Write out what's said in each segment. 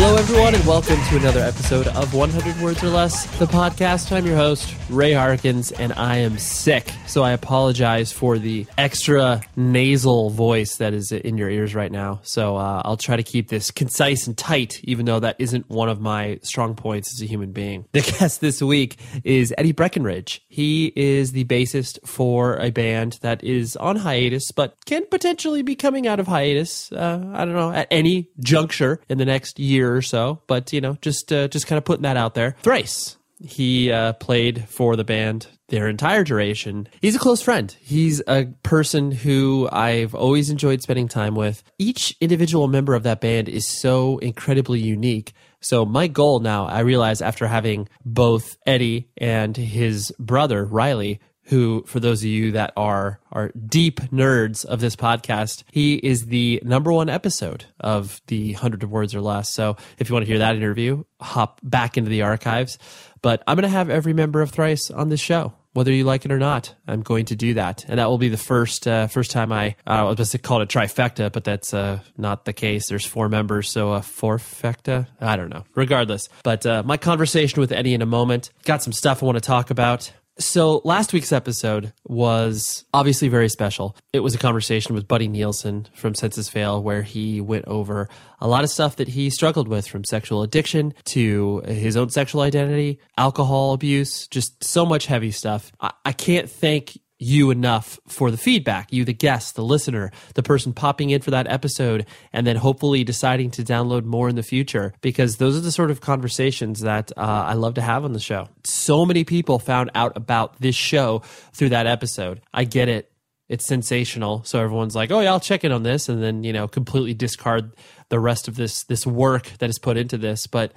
Hello, everyone, and welcome to another episode of 100 Words or Less, the podcast. I'm your host, Ray Harkins, and I am sick. So I apologize for the extra nasal voice that is in your ears right now. So uh, I'll try to keep this concise and tight, even though that isn't one of my strong points as a human being. The guest this week is Eddie Breckenridge. He is the bassist for a band that is on hiatus, but can potentially be coming out of hiatus. Uh, I don't know, at any juncture in the next year or so. But, you know, just, uh, just kind of putting that out there. Thrice he uh, played for the band their entire duration. He's a close friend. He's a person who I've always enjoyed spending time with. Each individual member of that band is so incredibly unique. So my goal now, I realize after having both Eddie and his brother Riley, who, for those of you that are are deep nerds of this podcast, he is the number one episode of the hundred words or less. So if you want to hear that interview, hop back into the archives. But I'm going to have every member of Thrice on this show, whether you like it or not. I'm going to do that, and that will be the first uh, first time I uh, I was supposed to call it a trifecta, but that's uh, not the case. There's four members, so a fourfecta. I don't know. Regardless, but uh, my conversation with Eddie in a moment. Got some stuff I want to talk about. So last week's episode was obviously very special. It was a conversation with Buddy Nielsen from Senses Fail where he went over a lot of stuff that he struggled with from sexual addiction to his own sexual identity, alcohol abuse, just so much heavy stuff. I, I can't thank you enough for the feedback, you, the guest, the listener, the person popping in for that episode, and then hopefully deciding to download more in the future, because those are the sort of conversations that uh, I love to have on the show. So many people found out about this show through that episode. I get it. It's sensational. So everyone's like, oh, yeah, I'll check in on this, and then, you know, completely discard the rest of this this work that is put into this. But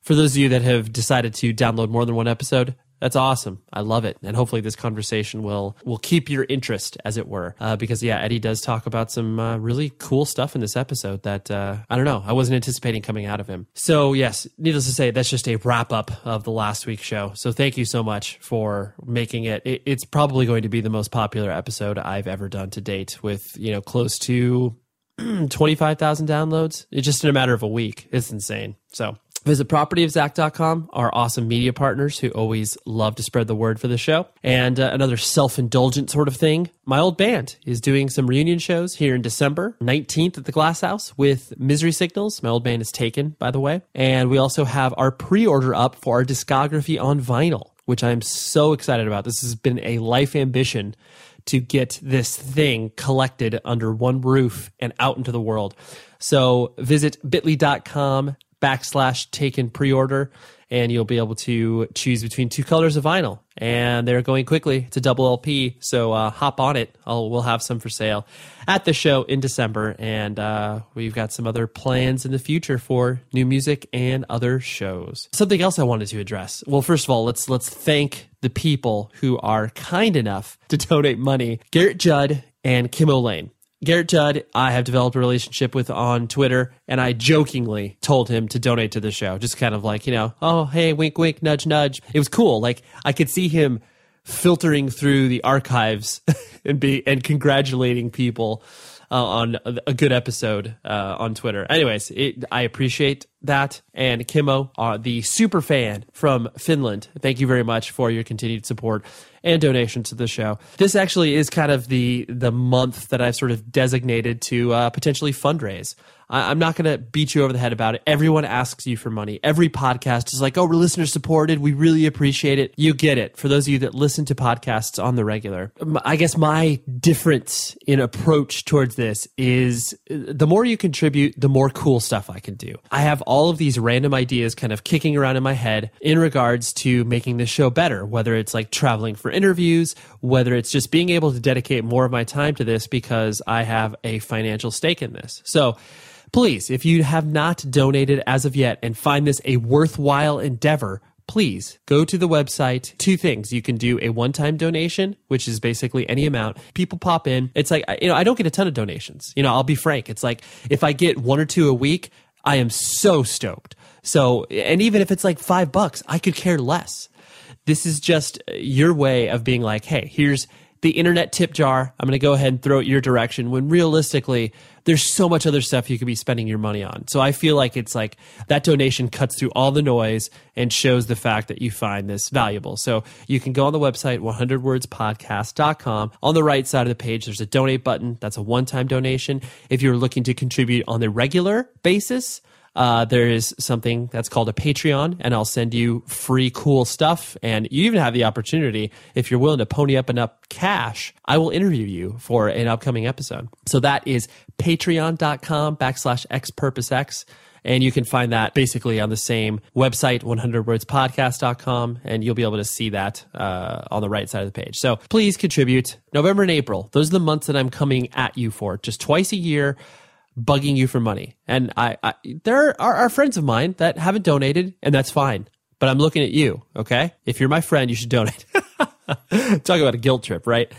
for those of you that have decided to download more than one episode, that's awesome. I love it, and hopefully this conversation will will keep your interest, as it were. Uh, because yeah, Eddie does talk about some uh, really cool stuff in this episode that uh, I don't know. I wasn't anticipating coming out of him. So yes, needless to say, that's just a wrap up of the last week's show. So thank you so much for making it. it it's probably going to be the most popular episode I've ever done to date, with you know close to 25,000 downloads. It's just in a matter of a week. It's insane. So Visit propertyofzach.com, our awesome media partners who always love to spread the word for the show. And uh, another self indulgent sort of thing. My old band is doing some reunion shows here in December 19th at the Glass House with Misery Signals. My old band is taken, by the way. And we also have our pre order up for our discography on vinyl, which I'm so excited about. This has been a life ambition to get this thing collected under one roof and out into the world. So visit bit.ly.com backslash taken pre-order and you'll be able to choose between two colors of vinyl. And they're going quickly. It's a double lp so uh, hop on it. I'll, we'll have some for sale at the show in december and uh, we've got some other plans in the future for new music and other shows. Something else i wanted to address. Well first of all let's let's thank the people who are kind enough to donate money. Garrett judd and kim o'lane Garrett Judd, I have developed a relationship with on Twitter, and I jokingly told him to donate to the show. Just kind of like, you know, oh, hey, wink, wink, nudge, nudge. It was cool. Like, I could see him filtering through the archives and be and congratulating people uh, on a good episode uh, on Twitter. Anyways, it, I appreciate that. And Kimmo, uh, the super fan from Finland, thank you very much for your continued support and donations to the show. This actually is kind of the the month that I've sort of designated to uh, potentially fundraise. I, am not going to beat you over the head about it. Everyone asks you for money. Every podcast is like, oh, we're listener supported. We really appreciate it. You get it. For those of you that listen to podcasts on the regular, I guess my difference in approach towards this is uh, the more you contribute, the more cool stuff I can do. I have all of these random ideas kind of kicking around in my head in regards to making the show better, whether it's like traveling for interviews, whether it's just being able to dedicate more of my time to this because I have a financial stake in this. So, Please, if you have not donated as of yet and find this a worthwhile endeavor, please go to the website. Two things. You can do a one time donation, which is basically any amount. People pop in. It's like, you know, I don't get a ton of donations. You know, I'll be frank. It's like if I get one or two a week, I am so stoked. So, and even if it's like five bucks, I could care less. This is just your way of being like, hey, here's the internet tip jar. I'm going to go ahead and throw it your direction when realistically, there's so much other stuff you could be spending your money on. So I feel like it's like that donation cuts through all the noise and shows the fact that you find this valuable. So you can go on the website, 100wordspodcast.com. On the right side of the page, there's a donate button. That's a one time donation. If you're looking to contribute on the regular basis, uh, there is something that's called a Patreon, and I'll send you free, cool stuff. And you even have the opportunity, if you're willing to pony up enough cash, I will interview you for an upcoming episode. So that is patreon.com backslash xpurposex. And you can find that basically on the same website, 100wordspodcast.com, and you'll be able to see that uh, on the right side of the page. So please contribute. November and April, those are the months that I'm coming at you for. Just twice a year bugging you for money. And I, I there are, are friends of mine that haven't donated, and that's fine. But I'm looking at you, okay? If you're my friend, you should donate. Talk about a guilt trip, right?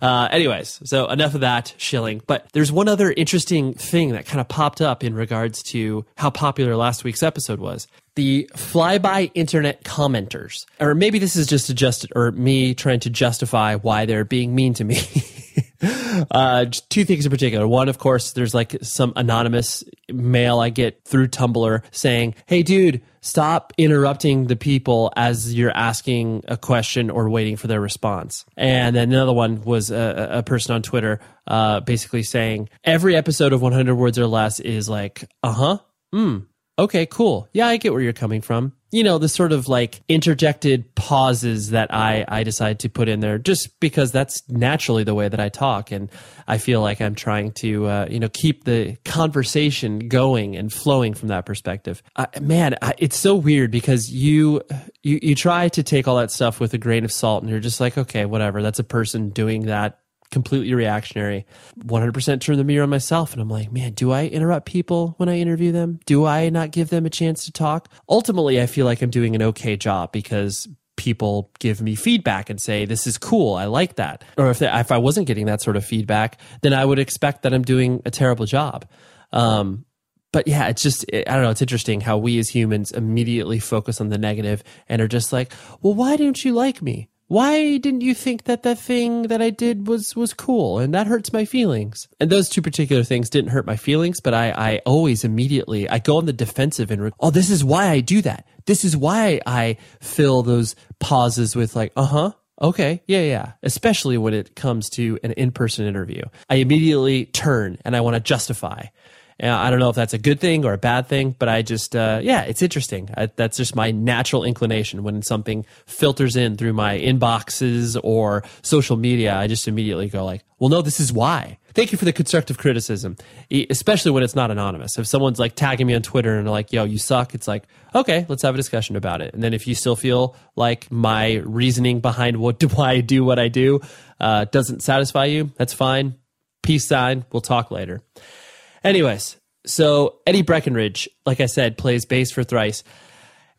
Uh, anyways, so enough of that shilling. But there's one other interesting thing that kind of popped up in regards to how popular last week's episode was. The flyby internet commenters, or maybe this is just adjusted, or me trying to justify why they're being mean to me. uh, two things in particular. One, of course, there's like some anonymous mail I get through Tumblr saying, "Hey, dude, stop interrupting the people as you're asking a question or waiting for their response." And then another one was a, a person on Twitter, uh, basically saying, "Every episode of 100 words or less is like, uh huh, hmm." Okay, cool. Yeah, I get where you're coming from you know the sort of like interjected pauses that i i decide to put in there just because that's naturally the way that i talk. And i feel like i'm trying to uh, you know keep the conversation going and flowing from that perspective. Man I, it's so weird because you, you you try to take all that stuff with a grain of salt and you're just like okay whatever. That's a person doing that completely reactionary. 100% turn the mirror on myself. And I'm like, man, do I interrupt people when I interview them? Do I not give them a chance to talk? Ultimately, I feel like I'm doing an okay job because people give me feedback and say this is cool i like that or if, if i wasn't getting that sort of feedback then i would expect that i'm doing a terrible job um, but yeah, it's just, I don't know, it's interesting how we as humans immediately focus on the negative and are just like, well, why don't you like me? Why didn't you think that that thing that I did was was cool and that hurts my feelings? And those two particular things didn't hurt my feelings, but I I always immediately I go on the defensive and oh this is why I do that. This is why I fill those pauses with like uh huh Okay. Yeah, yeah. Especially when it comes to an in-person interview. I immediately turn and I want to justify. I don't know if that's a good thing or a bad thing, but I just, uh, yeah, it's interesting. I, that's just my natural inclination when something filters in through my inboxes or social media. I just immediately go like, well, no, this is why. Thank you for the constructive criticism, especially when it's not anonymous. If someone's like tagging me on Twitter and like, yo, you suck, it's like, okay, let's have a discussion about it. And then if you still feel like my reasoning behind what do I do what I do uh, doesn't satisfy you, that's fine. Peace sign. We'll talk later. Anyways, so Eddie Breckenridge, like I said, plays bass for Thrice.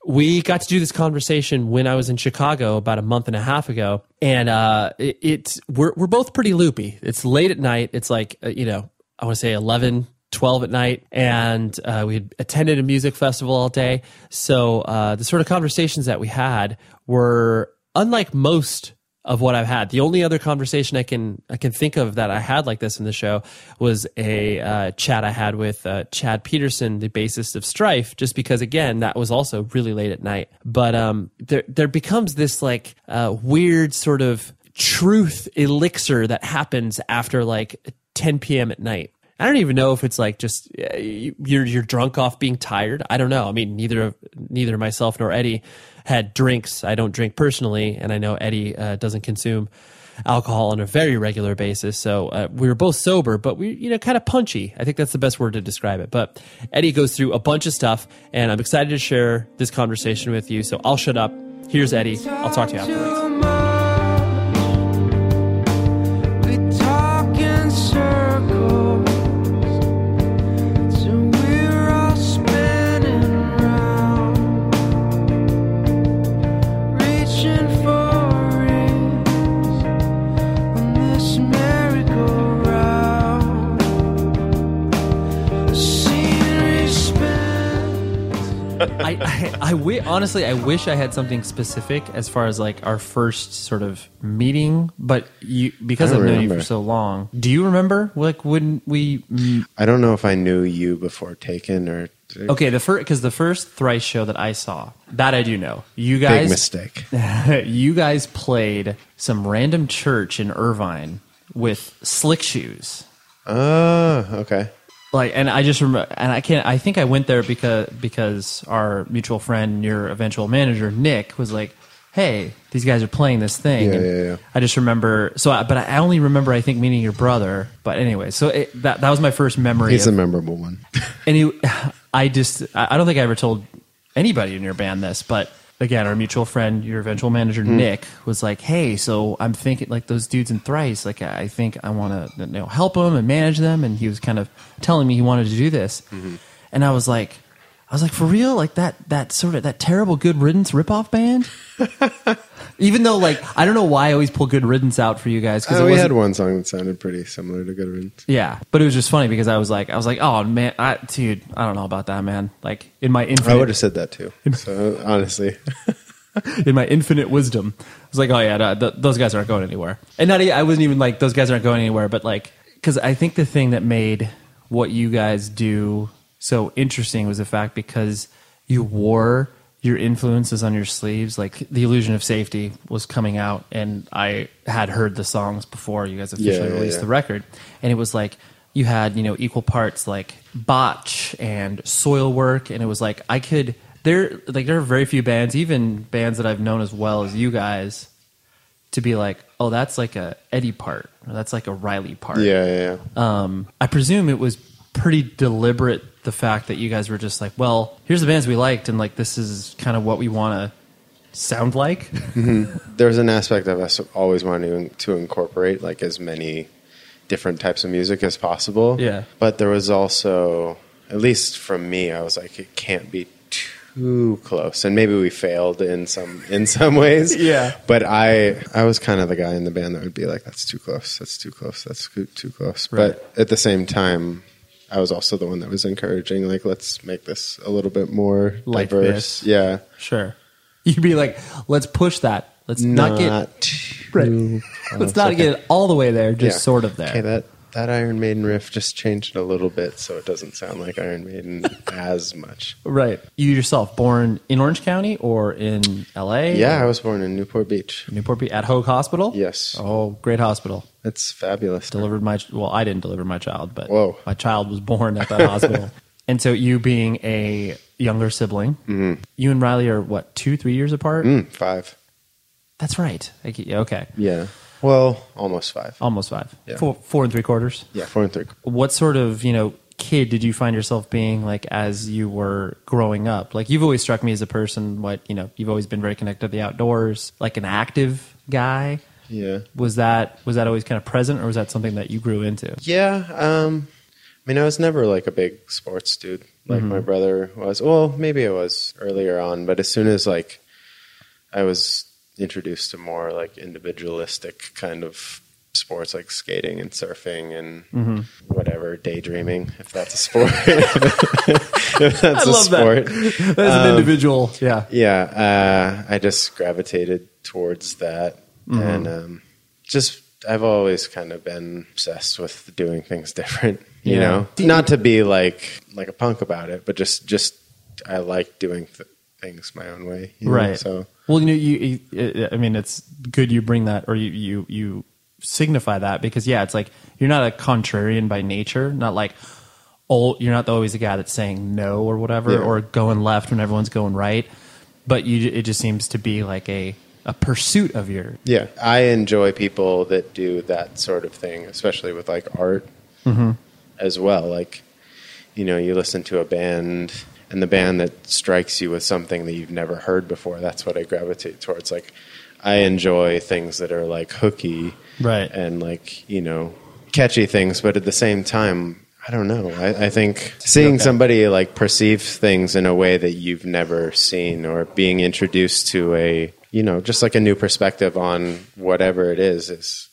We got to do this conversation when I was in Chicago about a month and a half ago, and uh, it, it's we're we're both pretty loopy. It's late at night. It's like uh, you know I want to say 11, 12 at night, and uh, we had attended a music festival all day. So uh, the sort of conversations that we had were unlike most of what I've had. The only other conversation I can I can think of that I had like this in the show was a uh, chat I had with uh, Chad Peterson, the bassist of Strife, just because again that was also really late at night. But um, there there becomes this like uh, weird sort of truth elixir that happens after like 10 p.m. at night. I don't even know if it's like just uh, you're you're drunk off being tired. I don't know. I mean, neither neither myself nor Eddie had drinks. I don't drink personally, and I know Eddie uh, doesn't consume alcohol on a very regular basis. So uh, we were both sober, but we you know kind of punchy. I think that's the best word to describe it. But Eddie goes through a bunch of stuff, and I'm excited to share this conversation with you. So I'll shut up. Here's Eddie. I'll talk to you afterwards. I, I honestly, I wish I had something specific as far as like our first sort of meeting, but you because I I've known you for remember. so long. Do you remember like when we? I don't know if I knew you before Taken or Okay, the first because the first thrice show that I saw that I do know. You big guys, mistake. you guys played some random church in Irvine with slick shoes. Oh, okay. Like and i just remember and i can't i think i went there because because our mutual friend your eventual manager nick was like hey these guys are playing this thing Yeah, And yeah, yeah. i just remember so I, but i only remember i think meeting your brother but anyway so it, that that was my first memory He's of, a memorable one. and he, i just I don't think i ever told anybody in your band this but again our mutual friend your eventual manager Hmm. nick was like hey so i'm thinking like those dudes in thrice like i think i want to you know help them and manage them and he was kind of telling me he wanted to do this Mm-hmm. and i was like i was like for real like that that sort of that terrible good riddance ripoff band even though like i don't know why i always pull good riddance out for you guys because Oh, we had one song that sounded pretty similar to Good Riddance. yeah, but it was just funny because I was like, I was like, oh man, I, dude, I don't know about that, man. Like in my infinite, I would have said that too. So honestly, in my infinite wisdom, I was like, oh yeah, no, th- those guys aren't going anywhere. And not, I wasn't even like, those guys aren't going anywhere, but like, because I think the thing that made what you guys do so interesting was the fact because you wore your influences on your sleeves. Like the illusion of safety was coming out, and I had heard the songs before you guys officially Yeah, yeah, released yeah. the record, and it was like you had you know equal parts like botch and Soilwork, and it was like I could there like there are very few bands, even bands that I've known as well as you guys, to be like, oh, that's like a Eddie part, or that's like a Riley part. yeah, yeah, yeah. Um, I presume it was pretty deliberate the fact that you guys were just like, well, here's the bands we liked, and like this is kind of what we want to sound like. Mm-hmm. There's an aspect of us always wanting to incorporate like as many different types of music as possible. Yeah. But there was also, at least from me, I was like, it can't be too close. And maybe we failed in some in some ways. Yeah. But I I was kind of the guy in the band that would be like, that's too close. That's too close. That's too too close. But at the same time. I was also the one that was encouraging, like, let's make this a little bit more Like diverse. this. Yeah. Sure. You'd be like, let's push that. Let's not, get too right. Let's not Okay. get it all the way there, just Yeah. sort of there. Okay, that that Iron Maiden riff just changed a little bit, so it doesn't sound like Iron Maiden as much. Right. You yourself born in Orange County or in L.A. Yeah, I was born in Newport Beach. Newport Beach at Hoag Hospital. Yes. Oh, great hospital. It's fabulous. Delivered my well, I didn't deliver my child, but Whoa. my child was born at that hospital. And so, you being a younger sibling, you and Riley are what two, three years apart? Mm, five. That's right. I ke- yeah, Okay, Yeah. Well, almost five. almost five. Yeah. Four, four and three quarters. Yeah, four and three. what sort of you know kid did you find yourself being like as you were growing up like you've always struck me as a person what you know you've always been very connected to the outdoors like an active guy Yeah. was that was that always kind of present or was that something that you grew into Yeah. Um, I mean, I was never like a big sports dude like my brother was. Well, maybe I was earlier on, but as soon as like I was introduced to more like individualistic kind of sports like skating and surfing and whatever daydreaming if that's a sport if that's a love sport that. as an individual yeah yeah, uh, I just gravitated towards that, Mm-hmm. and um, just I've always kind of been obsessed with doing things different. You Yeah. know, not to be like like a punk about it, but just just I like doing th- things my own way. you know? right So well you know you, you i mean it's good you bring that or you you you signify that because yeah it's like you're not a contrarian by nature not like oh you're not always a guy that's saying no or whatever Yeah. or going left when everyone's going right but you it just seems to be like a a pursuit of your yeah, I enjoy people that do that sort of thing, especially with like art Mm-hmm. as well. Like, you know, you listen to a band and the band that strikes you with something that you've never heard before. That's what I gravitate towards. Like, I enjoy things that are like hooky, Right. and like you know, catchy things. But at the same time, I don't know. I, I think seeing Okay. somebody like perceive things in a way that you've never seen, or being introduced to a you know, just like a new perspective on whatever it is, is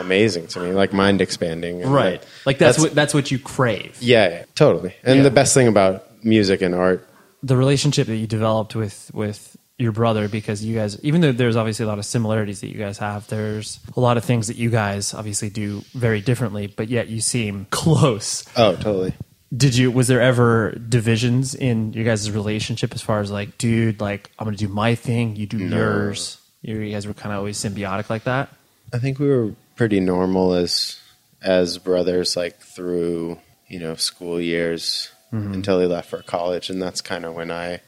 amazing to me. Like mind expanding, right that- like that's, what that's what you crave yeah, yeah, totally. And Yeah. the best thing about music and art, the relationship that you developed with with your brother because you guys even though there's obviously a lot of similarities that you guys have there's a lot of things that you guys obviously do very differently but yet you seem close. Oh, totally. did you was there ever divisions in your guys' relationship as far as like dude like i'm gonna do my thing you do yours? You you guys were kind of always symbiotic like that? I think we were pretty normal as as brothers, like through you know school years until he left for college, and that's kind of when I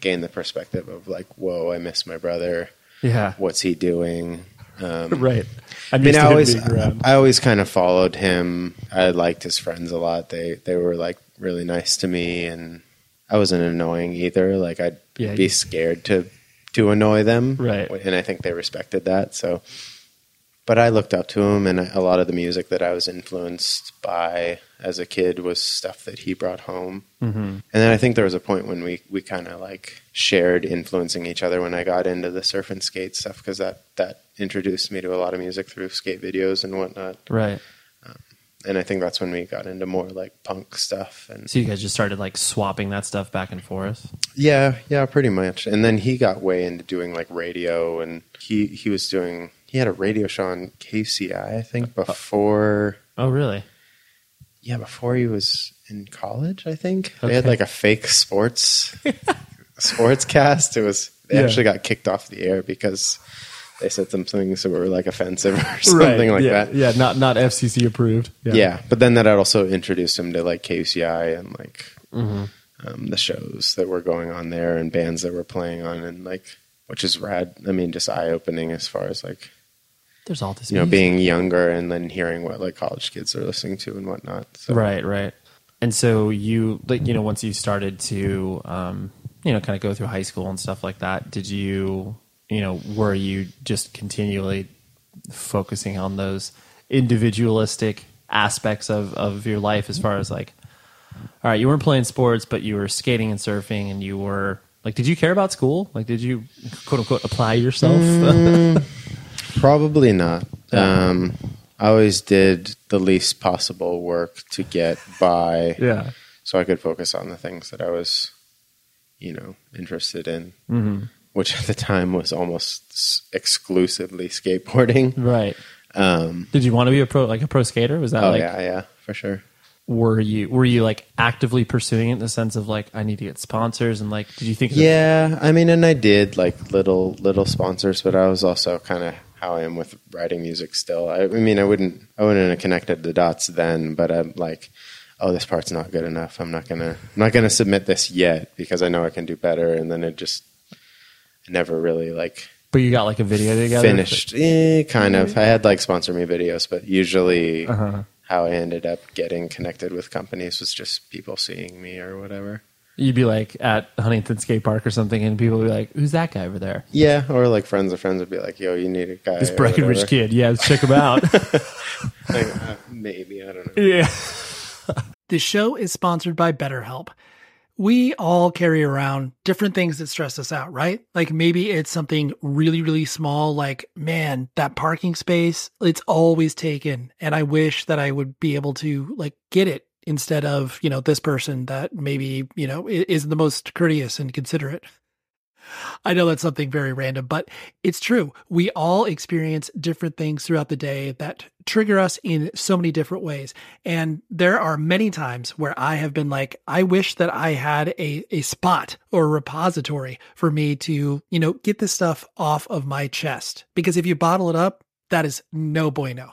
gained the perspective of like, whoa, I miss my brother. yeah What's he doing? Um, right i mean, I always. I always kind of followed him. I liked his friends a lot. They, they were like really nice to me, and I wasn't annoying either. Like I'd Yeah, be you- scared to, to annoy them, Right. And I think they respected that. So, but I looked up to him, and a lot of the music that I was influenced by as a kid was stuff that he brought home. Mm-hmm. And then I think there was a point when we, we kind of like shared influencing each other when I got into the surf and skate stuff because that that introduced me to a lot of music through skate videos and whatnot. right And I think that's when we got into more like punk stuff and so you guys just started like swapping that stuff back and forth yeah, yeah, pretty much. And then he got way into doing like radio and he he was doing he had a radio show on KCI I think before oh really yeah before he was in college I think they had like a fake sports sports cast. It was they Yeah. actually got kicked off the air because they said some things that were like offensive or something like yeah, that. Yeah, not not FCC approved. Yeah. yeah. but then that also introduced him to like KCI and like Mm-hmm. um, the shows that were going on there and bands that were playing on and like which is rad. I mean, just eye opening as far as like There's all this. you know music. being younger and then hearing what like college kids are listening to and whatnot. So, right, right. And so you, like, you know, once you started to, um, you know, kind of go through high school and stuff like that, did you, you know, were you just continually focusing on those individualistic aspects of of your life as far as like, all right, you weren't playing sports, but you were skating and surfing, and you were like, did you care about school? Like, did you quote unquote apply yourself? Mm. Probably not. Um, I always did the least possible work to get by. yeah. so I could focus on the things that I was, you know, interested in. Mm-hmm. which at the time was almost s- exclusively skateboarding. Right. Um, Did you want to be a pro, like a pro skater? Was that oh like, yeah, yeah, for sure. were you, were you like actively pursuing it in the sense of like, I need to get sponsors and like, did you think, Yeah, I mean, and I did like little little sponsors, but I was also kind of how I am with writing music still. I, I mean, I wouldn't I wouldn't have connected the dots then, but I'm like, oh, this part's not good enough. I'm not gonna I'm not gonna submit this yet because I know I can do better. And then it just never really like but you got like a video together? finished. Eh, kind of. I had like sponsor me videos, but usually Uh-huh. how I ended up getting connected with companies was just people seeing me or whatever. You'd be like at Huntington Skate Park or something, and people would be like, "Who's that guy over there?" Yeah, or like friends of friends would be like, "Yo, you need a guy." This or Breckenridge kid. Yeah, let's check him out. Like, uh, maybe I don't know. yeah. This show is sponsored by BetterHelp. We all carry around different things that stress us out, right? Like maybe it's something really, really small, like, man, that parking space, it's always taken. And I wish that I would be able to like get it instead of, you know, this person that maybe, you know, isn't the most courteous and considerate. I know that's something very random, but it's true. We all experience different things throughout the day that trigger us in so many different ways. And there are many times where I have been like, I wish that I had a, a spot or a repository for me to, you know, get this stuff off of my chest. Because if you bottle it up, that is no bueno.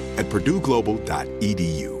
at purdueglobal.edu.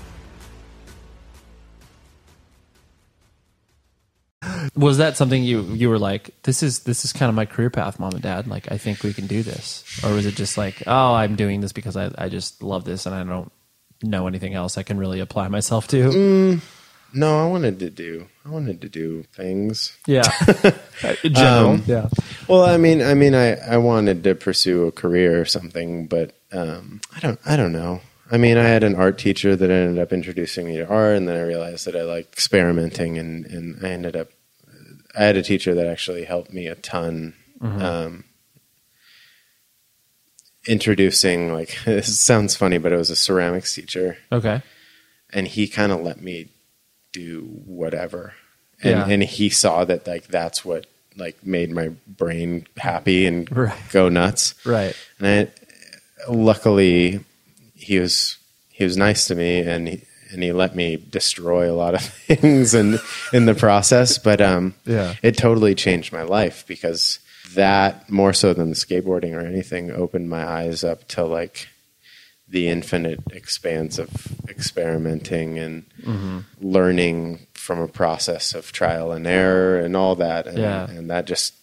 Was that something you you were like, this is this is kind of my career path, mom and dad? Like, I think we can do this, or was it just like, oh, I'm doing this because I I just love this and I don't know anything else I can really apply myself to? No, I wanted to do. I wanted to do things. Yeah, in general. Um, yeah, Well, I mean, I mean, I, I wanted to pursue a career or something, but um, I don't. I don't know. I mean, I had an art teacher that ended up introducing me to art, and then I realized that I like experimenting, and and I ended up. I had a teacher that actually helped me a ton. Um, introducing like it sounds funny, but it was a ceramics teacher, Okay. and he kind of let me do whatever, and Yeah. and he saw that like that's what like made my brain happy and Right. go nuts, Right. and I, luckily he was he was nice to me and he, and he let me destroy a lot of things and in the process but um Yeah. it totally changed my life because that more so than the skateboarding or anything opened my eyes up to like the infinite expanse of experimenting and Mm-hmm. learning from a process of trial and error and all that and, Yeah. and that just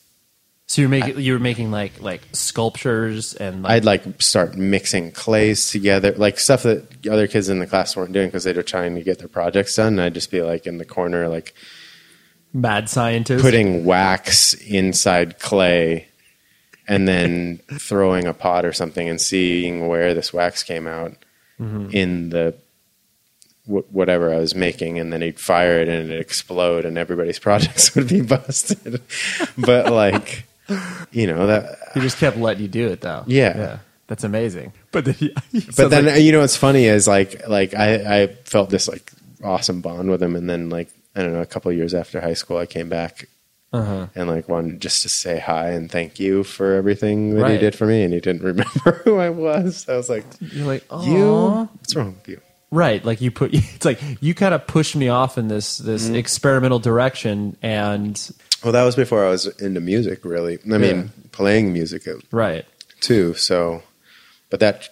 So you're making you were making like like sculptures and like I'd like start mixing clays together, like stuff that other kids in the class weren't doing because they were trying to get their projects done. And I'd just be like in the corner, like mad scientists. putting wax inside clay and then throwing a pot or something and seeing where this wax came out Mm-hmm. in the wh- whatever I was making, and then he'd fire it and it'd explode, and everybody's projects would be busted. but like, you know that he just kept letting you do it though. Yeah. Yeah. That's amazing. But then, but then you know what's funny is like like I, I felt this like awesome bond with him and then like I don't know a couple of years after high school I came back uh-huh. and like wanted just to say hi and thank you for everything that he did for me and he didn't remember who I was I was like you're like, oh, you what's wrong with you right? Like you put, it's like you kind of pushed me off in this this Mm-hmm. experimental direction, and well that was before I was into music really I mean Yeah. playing music right, too so but that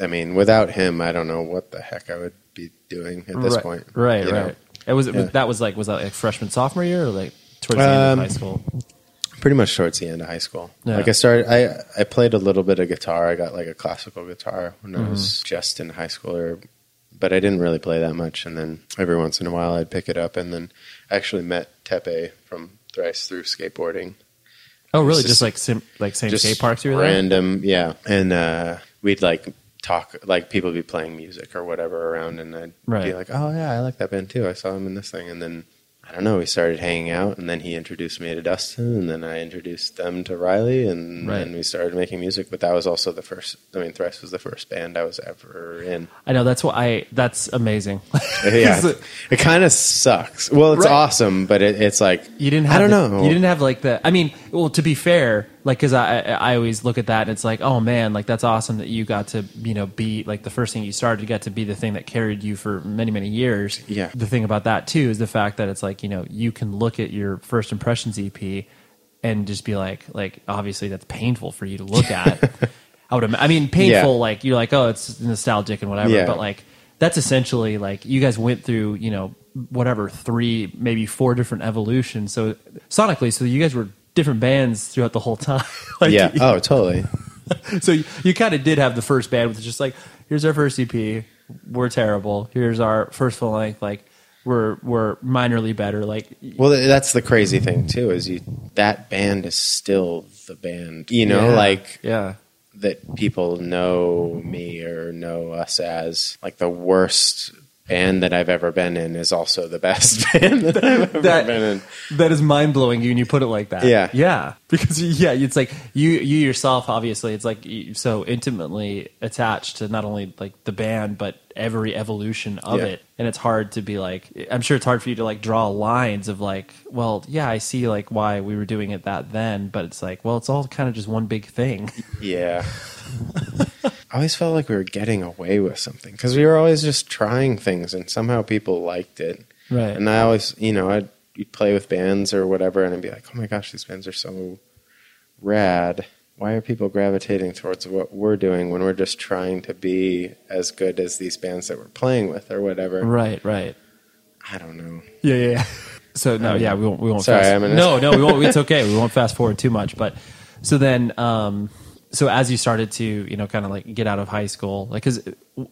I mean without him I don't know what the heck I would be doing at this right, point right, you know? right. It was Yeah. that was like was that like freshman sophomore year or like towards the end of Um, high school? pretty much towards the end of high school. Yeah. Like I started, I I played a little bit of guitar. I got like a classical guitar when Mm-hmm. I was just in high school, or, but I didn't really play that much. And then every once in a while, I'd pick it up. And then I actually met Teppei Thrice through skateboarding. Oh, really? just- Just, like sim, like same skate parks you were random, yeah. And uh, we'd like talk, like people would be playing music or whatever around, and I'd be like, "Oh yeah, I like that band too. I saw them in this thing." And then I don't know, we started hanging out, and then he introduced me to Dustin, and then I introduced them to Riley, and Right. then we started making music. But that was also the first. I mean, Thrice was the first band I was ever in. I know that's what I. That's amazing. yeah, it- it, kind of sucks. Well, it's Right. awesome, but it, it's like You didn't. Have I don't the- know. You didn't have like the. I mean, well, to be fair, like because I I always look at that and it's like, oh man, like that's awesome that you got to you know be like the first thing you started to get to be the thing that carried you for many many years. Yeah. The thing about that too is the fact that it's like you know you can look at your first impressions EP and just be like like obviously that's painful for you to look at. I would. I mean, painful. Yeah. Like you're like, oh, it's nostalgic and whatever. Yeah. But like that's essentially like you guys went through, you know, whatever three, maybe four different evolutions. So sonically, so you guys were different bands throughout the whole time. Like, yeah. Oh, totally. So you, you kind of did have the first band with just like, here's our first EP, we're terrible. Here's our first full length, like we're we're minorly better. Like Well, that's the crazy thing too. Is you that band is still the band. You know, yeah, like yeah, that people know me or know us as like the worst band that I've ever been in is also the best band that I've ever That- been in. that is mind blowing. You and you put it like that. Yeah. yeah. Because yeah, it's like you you yourself. Obviously, it's like so intimately attached to not only like the band but every evolution of Yeah. it. And it's hard to be like. I'm sure it's hard for you to like draw lines of like, well, yeah, I see like why we were doing it that then, but it's like, well, it's all kind of just one big thing. Yeah. I always felt like we were getting away with something because we were always just trying things and somehow people liked it. Right. And I always, you know, I'd you'd play with bands or whatever and I'd be like, oh my gosh, these bands are so rad. Why are people gravitating towards what we're doing when we're just trying to be as good as these bands that we're playing with or whatever? right. Right. I don't know. Yeah, yeah. yeah. So no, yeah, we won't. We won't. Sorry, fast, I'm in a- no, no, we won't. It's okay. We won't fast forward too much. But so then, um, so as you started to, you know, kind of like get out of high school, like, because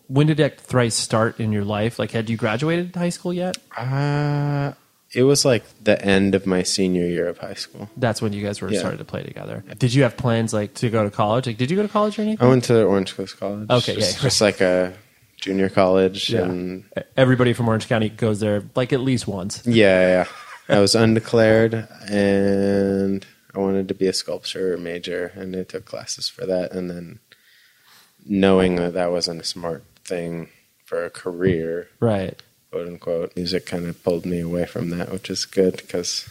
when did that thrice start in your life? Like, had you graduated high school yet? Uh, it was like the end of my senior year of high school. That's when you guys were Yeah. started to play together. Did you have plans like to go to college? Like, did you go to college or anything? I went to Orange Coast College. Okay, just, yeah. just like a junior college, Yeah. and Everybody from Orange County goes there like at least once. yeah, yeah. I was undeclared, and I wanted to be a sculpture major, and I took classes for that, and then knowing that that wasn't a smart thing for a career, Right. quote unquote, music kind of pulled me away from that, which is good because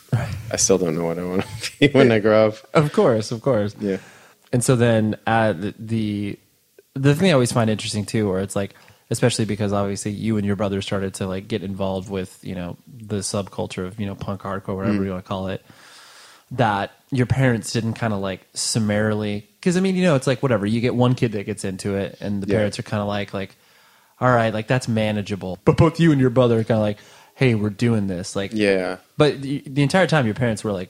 I still don't know what I want to be when I grow up. Of course, of course. Yeah. And so then uh, the, the the thing I always find interesting too, where it's like, especially because obviously you and your brother started to like get involved with you know the subculture of you know punk hardcore, whatever you want to call it. That your parents didn't kind of like summarily, because I mean, you know, it's like whatever. You get one kid that gets into it, and the Yeah. parents are kind of like, like, all right, like that's manageable. But both you and your brother are kind of like, hey, we're doing this, like, Yeah. But the, the entire time, your parents were like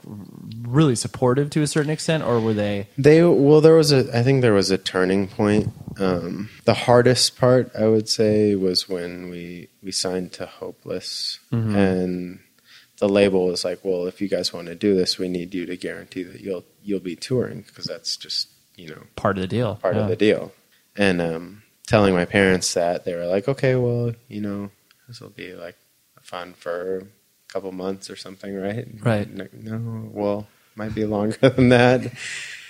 really supportive to a certain extent, or were they? They well, there was a. I think there was a turning point. Um, the hardest part, I would say, was when we we signed to Hopeless, and the label was like, "Well, if you guys want to do this, we need you to guarantee that you'll you'll be touring because that's just you know part of the deal. part Yeah. of the deal." And um, telling my parents that they were like, "Okay, well, you know, this will be like fun for a couple months or something, right?" Right. No, no well, might be longer than that.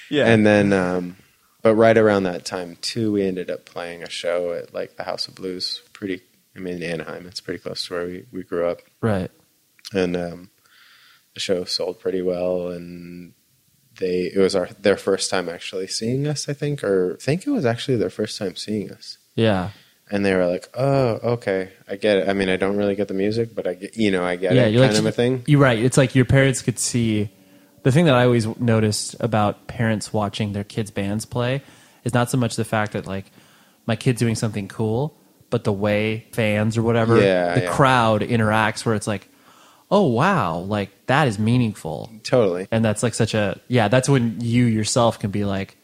Yeah. And then, um, but right around that time too, we ended up playing a show at like the House of Blues. Pretty, I mean, Anaheim. It's pretty close to where we, we grew up, right. And um, the show sold pretty well. And they, it was our their first time actually seeing us, I think, or I think it was actually their first time seeing us. Yeah. And they were like, "Oh, okay, I get it. I mean, I don't really get the music, but I get, you know, I get yeah. it, kind like, of a thing." You're right. It's like your parents could see. The thing that I always noticed about parents watching their kids' bands play is not so much the fact that like my kid's doing something cool, but the way fans or whatever, Yeah, the yeah. crowd interacts, where it's like, oh wow, like that is meaningful. Totally. and that's like such a yeah that's when you yourself can be like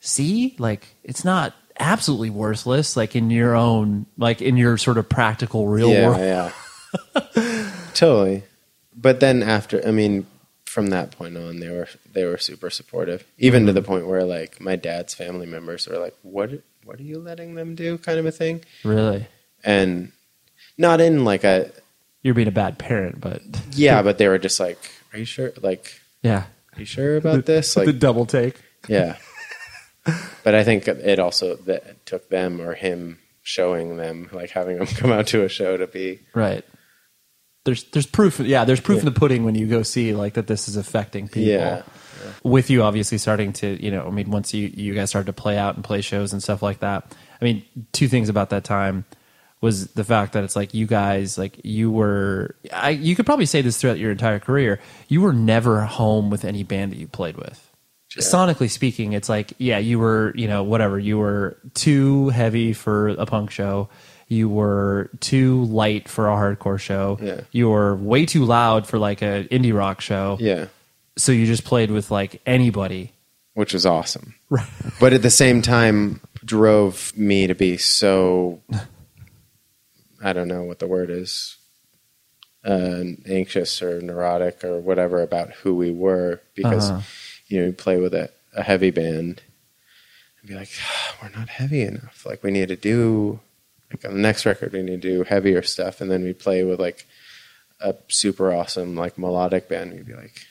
see like it's not absolutely worthless like in your own like in your sort of practical real yeah, world Yeah, totally. But then after, I mean, from that point on, they were they were super supportive, even Mm-hmm. to the point where like my dad's family members were like, "What what are you letting them do?" kind of a thing, really and not in like a you're being a bad parent but yeah, but they were just like, "Are you sure? Like, yeah are you sure about this?" Like, the double take yeah. But I think it also that took them or him showing them, like having them come out to a show to be right there's there's proof yeah there's proof in the pudding when you go see like that this is affecting people Yeah. with you obviously starting to you know i mean once you you guys started to play out and play shows and stuff like that i mean two things about that time was the fact that it's like you guys like you were I, you could probably say this throughout your entire career you were never home with any band that you played with sonically speaking it's like yeah you were you know whatever you were too heavy for a punk show you were too light for a hardcore show Yeah. you were way too loud for like an indie rock show yeah. so you just played with like anybody which was awesome. But at the same time, drove me to be so I don't know what the word is uh, anxious or neurotic or whatever about who we were because Uh-huh. you know you play with a, a heavy band and be like "Ah, we're not heavy enough. Like we need to do like on the next record we need to do heavier stuff. And then we play with like a super awesome like melodic band. We'd be like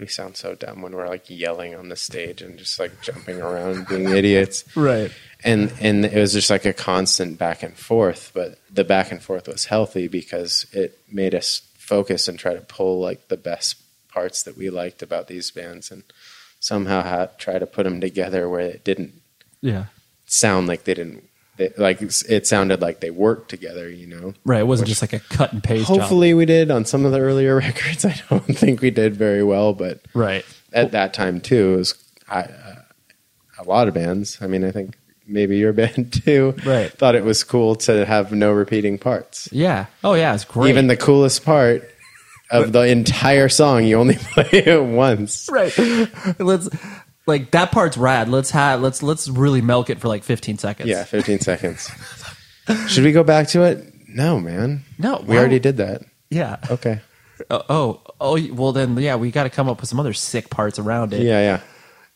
we sound so dumb when we're like yelling on the stage and just like jumping around being idiots. Right. And and it was just like a constant back and forth but the back and forth was healthy because it made us focus and try to pull like the best parts that we liked about these bands and somehow ha- try to put them together where it didn't yeah. sound like they didn't they, like it sounded like they worked together you know? Right it wasn't just like a cut and paste job. hopefully we did on some of the earlier records. I don't think we did very well but right. at that time too it was I, uh, a lot of bands. I mean i think maybe your band too Right. thought it was cool to have no repeating parts. Yeah. Oh yeah it's great. Even the coolest part of the entire song you only play it once. Right. Let's like that part's rad. Let's have let's let's really milk it for like 15 seconds. Yeah 15 seconds. Should we go back to it? No man. No, we already did that. Yeah. Okay. Oh oh, oh well then yeah we got to come up with some other sick parts around it. Yeah yeah.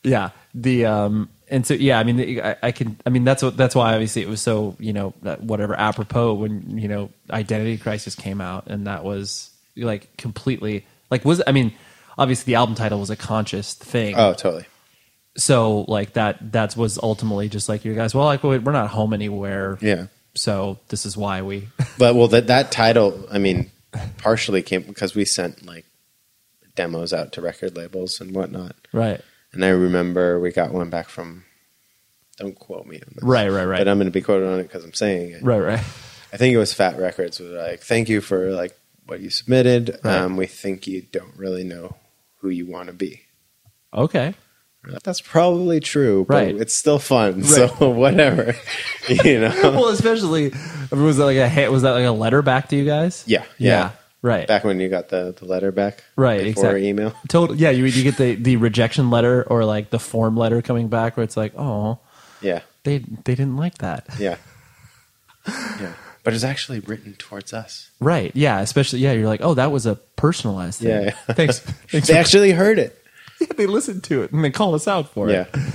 Yeah the um and so yeah i mean I, I can i mean that's what that's why obviously it was so you know whatever apropos when you know identity crisis came out and that was like completely like was i mean obviously the album title was a conscious thing. Oh totally so like that that was ultimately just like you guys. Well, like we- we're not home anywhere. Yeah. So this is why we. But well, that that title, I mean, partially came because we sent like demos out to record labels and whatnot. right. And I remember we got one back from. Don't quote me on this. Right. Right. Right. But I'm going to be quoted on it because I'm saying it. right. Right. I think it was Fat Wreck Chords was like, "Thank you for like what you submitted. Right. Um, we think you don't really know who you want to be." Okay. We're like, That's probably true, but Right. it's still fun. So whatever, you know. well, especially was that like a was that like a letter back to you guys? yeah, yeah. Right. Back when you got the, the letter back, Right, Before exactly. email. Total. Yeah. You you get the the rejection letter or like the form letter coming back where it's like, oh, Yeah, they they didn't like that. yeah, yeah. But it's actually written towards us. Right. Yeah. Especially. Yeah. You're like, oh, that was a personalized thing. Yeah, yeah. Thanks. Thanks They for- actually heard it. they listen to it and they call us out for Yeah, it.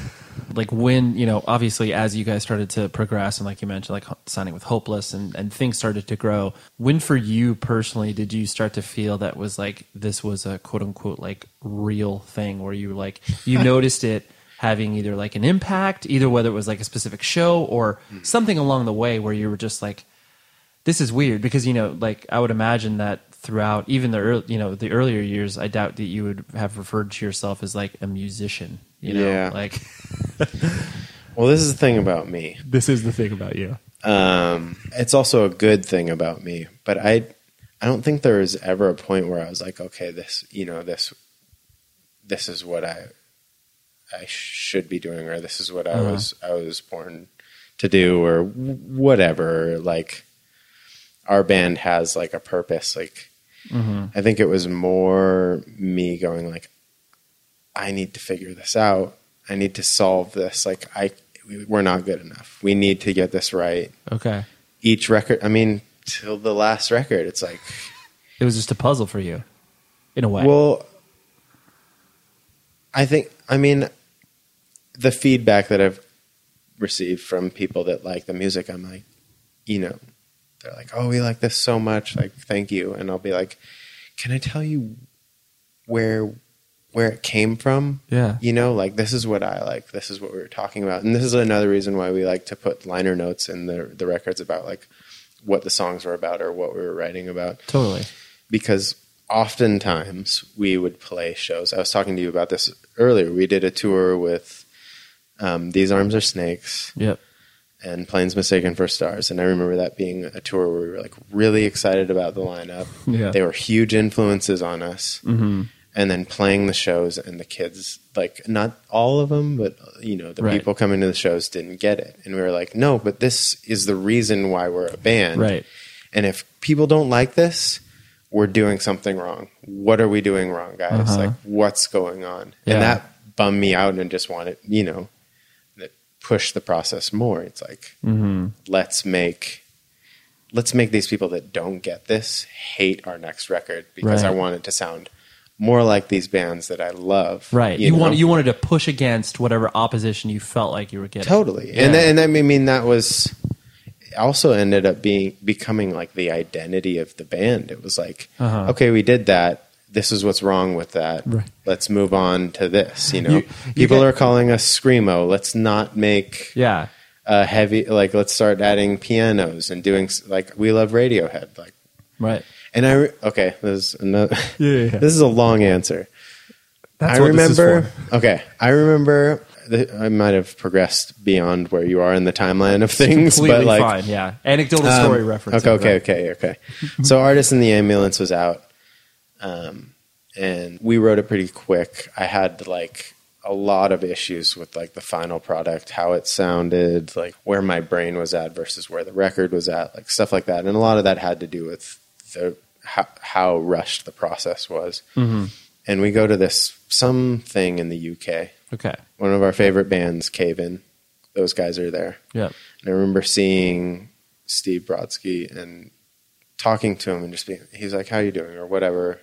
Like when you know, obviously, as you guys started to progress and like you mentioned, like signing with Hopeless and and things started to grow. When for you personally did you start to feel that was like this was a quote unquote like real thing where you like you noticed it having either like an impact, either whether it was like a specific show or hmm. something along the way where you were just like this is weird because you know like i would imagine that throughout even the early, you know the earlier years i doubt that you would have referred to yourself as like a musician you know Yeah. like Well, this is the thing about me. this is the thing about you Um, it's also a good thing about me, but I, I don't think there was ever a point where I was like, okay, this, you know, this, this is what I, I should be doing, or this is what I Uh-huh. was, I was born to do, or whatever. Like, our band has like a purpose. Like, mm-hmm. I think it was more me going like, I need to figure this out. I need to solve this. Like, I, we- we're not good enough. We need to get this right okay each record. I mean, till the last record, it's like, it was just a puzzle for you in a way well, I think, I mean, the feedback that I've received from people that like the music, I'm like, you know, they're like, oh, we like this so much. Like, thank you. And I'll be like, can I tell you where, where it came from? yeah. You know like this is what i like. This is what we were talking about. And this is another reason why we like to put liner notes in the the records about like what the songs were about or what we were writing about. Totally. Because oftentimes we would play shows. I was talking to you about this earlier. We did a tour with um, these arms are snakes. Yep and planes mistaken for stars and i remember that being a tour where we were like really excited about the lineup Yeah. they were huge influences on us mm-hmm. and then playing the shows and the kids like not all of them but you know the Right. people coming to the shows didn't get it and we were like no but this is the reason why we're a band right and if people don't like this we're doing something wrong what are we doing wrong guys Uh-huh. like what's going on Yeah. and that bummed me out and just wanted you know push the process more it's like mm-hmm. let's make let's make these people that don't get this hate our next record because Right. I want it to sound more like these bands that I love. right you, know? want you wanted to push against whatever opposition you felt like you were getting totally, Yeah. and th- and I mean that was also ended up being becoming like the identity of the band. It was like, Uh-huh. okay, we did that. This is what's wrong with that. Right. Let's move on to this. You know, You- you people get- are calling us screamo. Let's not make yeah uh, heavy. Like, let's start adding pianos and doing like we love Radiohead. Like, right and I re- okay, this is another. Yeah, yeah, yeah. this is a long answer. That's I what this is remember. for. Okay, I remember. I might have progressed beyond where you are in the timeline of things, completely but like, fine yeah anecdotal um, story reference Okay, okay, okay, okay. so, artist in the ambulance was out, um, and we wrote it pretty quick. I had like a lot of issues with like the final product, how it sounded, like where my brain was at versus where the record was at, like stuff like that. And a lot of that had to do with the how, how rushed the process was. Mm-hmm. And we go to this something in the UK. okay One of our favorite bands, Cave In. Those guys are there. Yeah. And I remember seeing Steve Brodsky and talking to him and just being, he's like, "How you doing?" or whatever.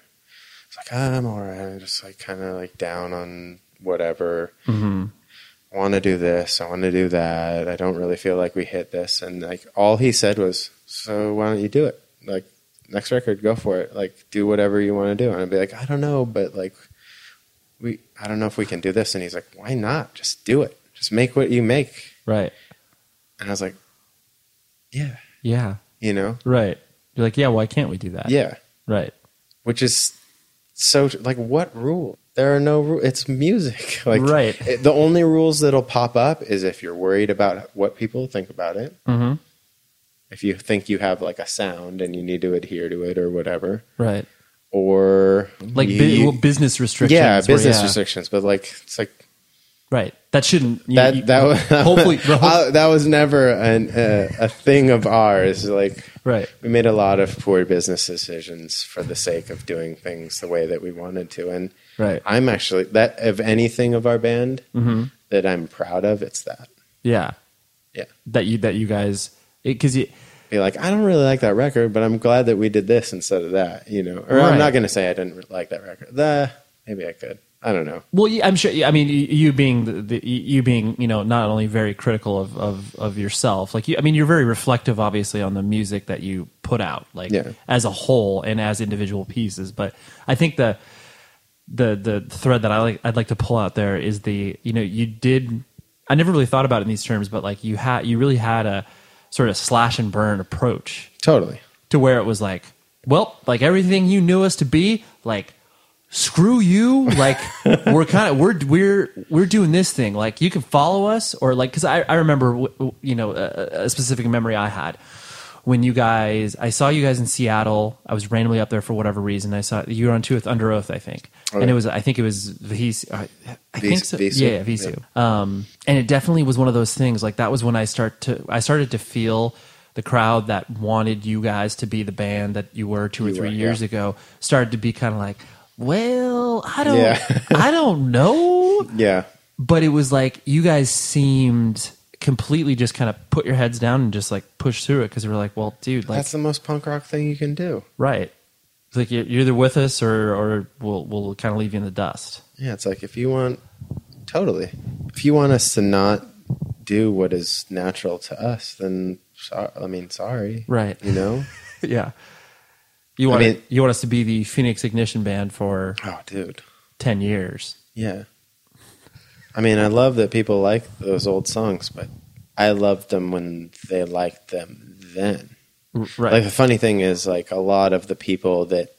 It's like, "Ah, "I'm all right." I'm just like kind of like down on whatever. mm-hmm. I want to do this. I want to do that. I don't really feel like we hit this. And like all he said was, "So why don't you do it? Like next record, go for it. Like do whatever you want to do." And I'd be like, "I don't know, but like." we I don't know if we can do this, and he's like, why not? Just do it. Just make what you make. Right. And I was like, yeah, Yeah. you know, Right. You're like, yeah, why can't we do that? yeah, Right. which is so like what rule? There are no rules. It's music. Like Right. it- the only rules that'll pop up is if you're worried about what people think about it. Mm-hmm. If you think you have like a sound and you need to adhere to it or whatever, Right. or Like you- well, business restrictions. yeah, where, business yeah. restrictions. But like it's like Right. That shouldn't. You, that you- that was hopefully. That was never an, uh, a thing of ours. Like right. we made a lot of poor business decisions for the sake of doing things the way that we wanted to, and Right. I'm actually that of anything of our band Mm-hmm. that I'm proud of. It's that Yeah. Yeah. That you that you guys because you be like I don't really like that record, but I'm glad that we did this instead of that. You know, or Right. I'm not going to say I didn't like that record. The maybe I could. I don't know. Well, I'm sure. I mean, you- being the, the you being you know not only very critical of of, of yourself, like you, I mean, you're very reflective, obviously, on the music that you put out, like Yeah. as a whole and as individual pieces. But I think the the the thread that I like I'd like to pull out there is the you know you did I never really thought about it in these terms, but like you had you really had a sort of slash and burn approach Totally. to where it was like, well, like everything you knew us to be, like screw you, like we're kind of we're we're we're doing this thing. Like you can follow us, or like because I I remember you know a, a specific memory I had when you guys I saw you guys in Seattle. I was randomly up there for whatever reason. I saw you were on tour with Underoath, I think, and it was I think it was Vheissu. I, I think so. Vheissu. Yeah, Vheissu. Um, and it definitely was one of those things. Like that was when I start to I started to feel the crowd that wanted you guys to be the band that you were two or You three were, years yeah. ago started to be kind of like, well, I don't, Yeah. I don't know, Yeah. but it was like you guys seemed completely just kind of put your heads down and just like push through it because we were like, well, dude, like, That's the most punk rock thing you can do. right, it's like you're, you're either with us or or we'll we'll kind of leave you in the dust. Yeah, it's like if you want, totally. If you want us to not do what is natural to us, then so, I mean, sorry. Right. You know? yeah. You I want mean- you want us to be the Phoenix Ignition band for Oh, dude. ten years. Yeah. I mean, I love that people like those old songs, but I loved them when they liked them then. Right. Like the funny thing is, like a lot of the people that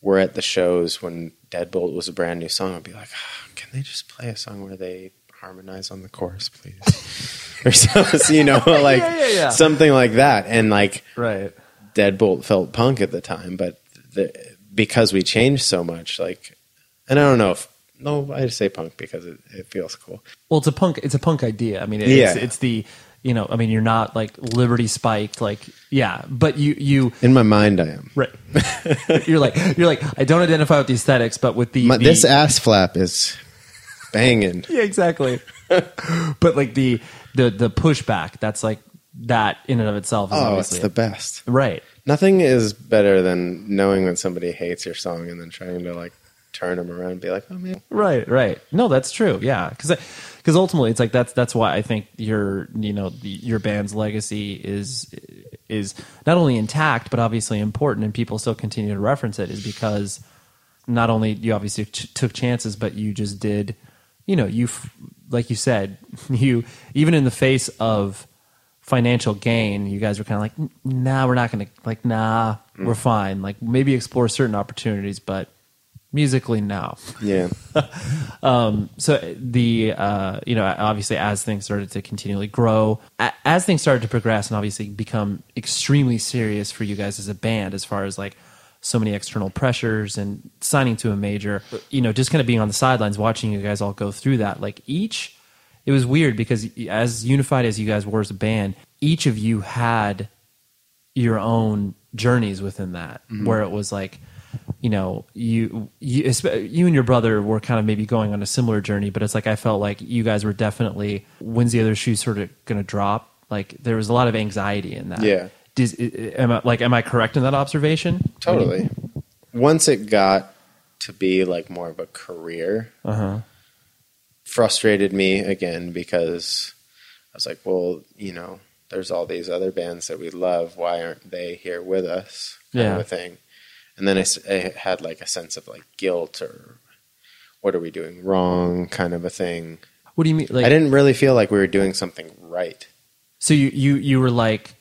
were at the shows when Deadbolt was a brand new song would be like, "Ah, "Can they just play a song where they harmonize on the chorus, please?" or something, you know, like yeah, yeah. something like that. And like right. Deadbolt felt punk at the time, but the, because we changed so much, like, and I don't know if no, I say punk because it, it feels cool. Well, it's a punk. It's a punk idea. I mean, it's, Yeah. it's the you know. I mean, you're not like Liberty spiked. Like, yeah, but you you In my mind, I am. right. you're like you're like I don't identify with the aesthetics, but with the, My, the this ass flap is banging. yeah, exactly. but like the the the pushback. That's like that in and of itself. Is Oh, it's obviously the best. right. Nothing is better than knowing when somebody hates your song and then trying to like turn them around and be like, oh man, Right, right. No, that's true. Yeah, because because ultimately, it's like that's that's why I think your you know your band's legacy is is not only intact but obviously important, and people still continue to reference it, is because not only you obviously t- took chances, but you just did, you know, you f- like you said, you even in the face of financial gain, you guys were kind of like, nah, we're not going to like, nah, we're fine. Like maybe explore certain opportunities, but musically, no. Yeah, so the uh, you know obviously as things started to continually grow as things started to progress and obviously become extremely serious for you guys as a band as far as like so many external pressures and signing to a major you know just kind of being on the sidelines watching you guys all go through that like each it was weird because as unified as you guys were as a band each of you had your own journeys within that where it was like you know you you you and your brother were kind of maybe going on a similar journey but it's like i felt like you guys were definitely when's the other shoe sort of gonna drop? Like there was a lot of anxiety in that. Yeah. Does, am I, like am i correct in that observation? Totally. Once it got to be like more of a career, uh-huh frustrated me again because I was like, well, you know, there's all these other bands that we love. Why aren't they here with us? Kind Yeah. of a thing. And then I had like a sense of like guilt or what are we doing wrong kind of a thing. What do you mean? Like, I didn't really feel like we were doing something right. So you you you were like,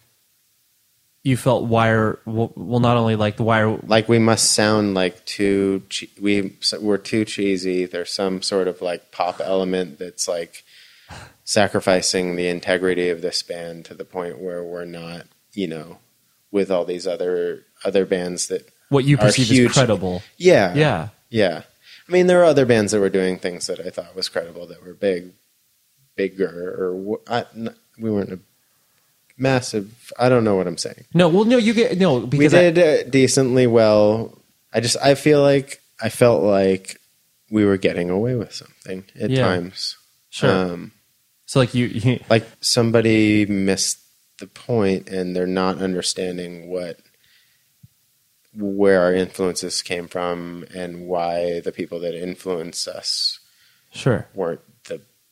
you felt wire. Well, not only like the wire. Like we must sound like too che- we we're too cheesy. There's some sort of like pop element that's like sacrificing the integrity of this band to the point where we're not, you know, with all these other other bands that What you perceive huge. as credible. Yeah, Yeah. yeah. I mean, there were other bands that were doing things that I thought was credible that were big, bigger, or I, we weren't a massive. I don't know what I'm saying. No, well, no, you get no We because I- did uh, decently well. I just I feel like I felt like we were getting away with something at Yeah. times. sure. Um, so like you, you like somebody missed the point and they're not understanding what where our influences came from and why the people that influenced us sure weren't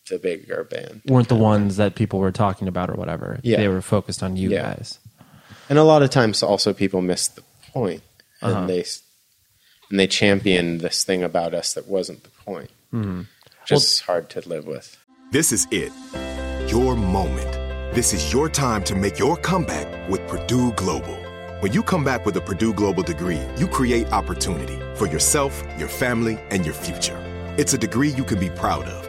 the the bigger band. weren't the ones that people were talking about or whatever. Yeah. They were focused on you Yeah. guys. And a lot of times also people miss the point and Uh-huh. they and they championed this thing about us that wasn't the point. Mm-hmm. Which is hard to live with. This is it. Your moment. This is your time to make your comeback with Purdue Global. When you come back with a Purdue Global degree, you create opportunity for yourself, your family, and your future. It's a degree you can be proud of,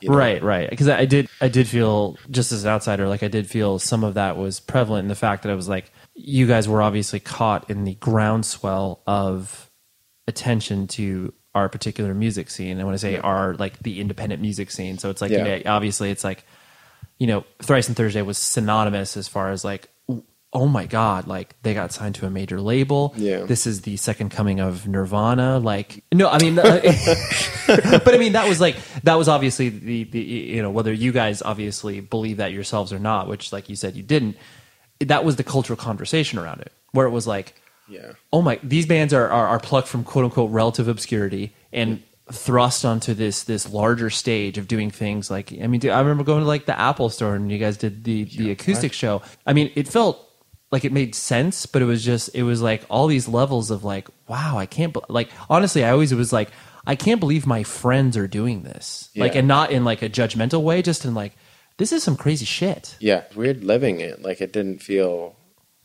You know? Right, right. Because I did, I did feel just as an outsider, like I did feel some of that was prevalent in the fact that I was like, you guys were obviously caught in the groundswell of attention to our particular music scene. And when I say our, like the independent music scene, so it's like, Yeah. you know, obviously, it's like, you know, Thrice and Thursday was synonymous as far as like, oh my god, like they got signed to a major label. Yeah. this is the second coming of Nirvana. Like, no, I mean. but I mean that was like that was obviously the the you know whether you guys obviously believe that yourselves or not, which like you said you didn't. That was the cultural conversation around it, where it was like, Yeah. oh my, these bands are are, are plucked from quote unquote relative obscurity and thrust onto this this larger stage of doing things like I mean, dude, I remember going to like the Apple store and you guys did the the acoustic show. I mean, it felt like it made sense, but it was just it was like all these levels of like, wow, I can't be- like honestly, I always was like, I can't believe my friends are doing this, like, and not in like a judgmental way, just in like this is some crazy shit. Yeah, weird living it. Like it didn't feel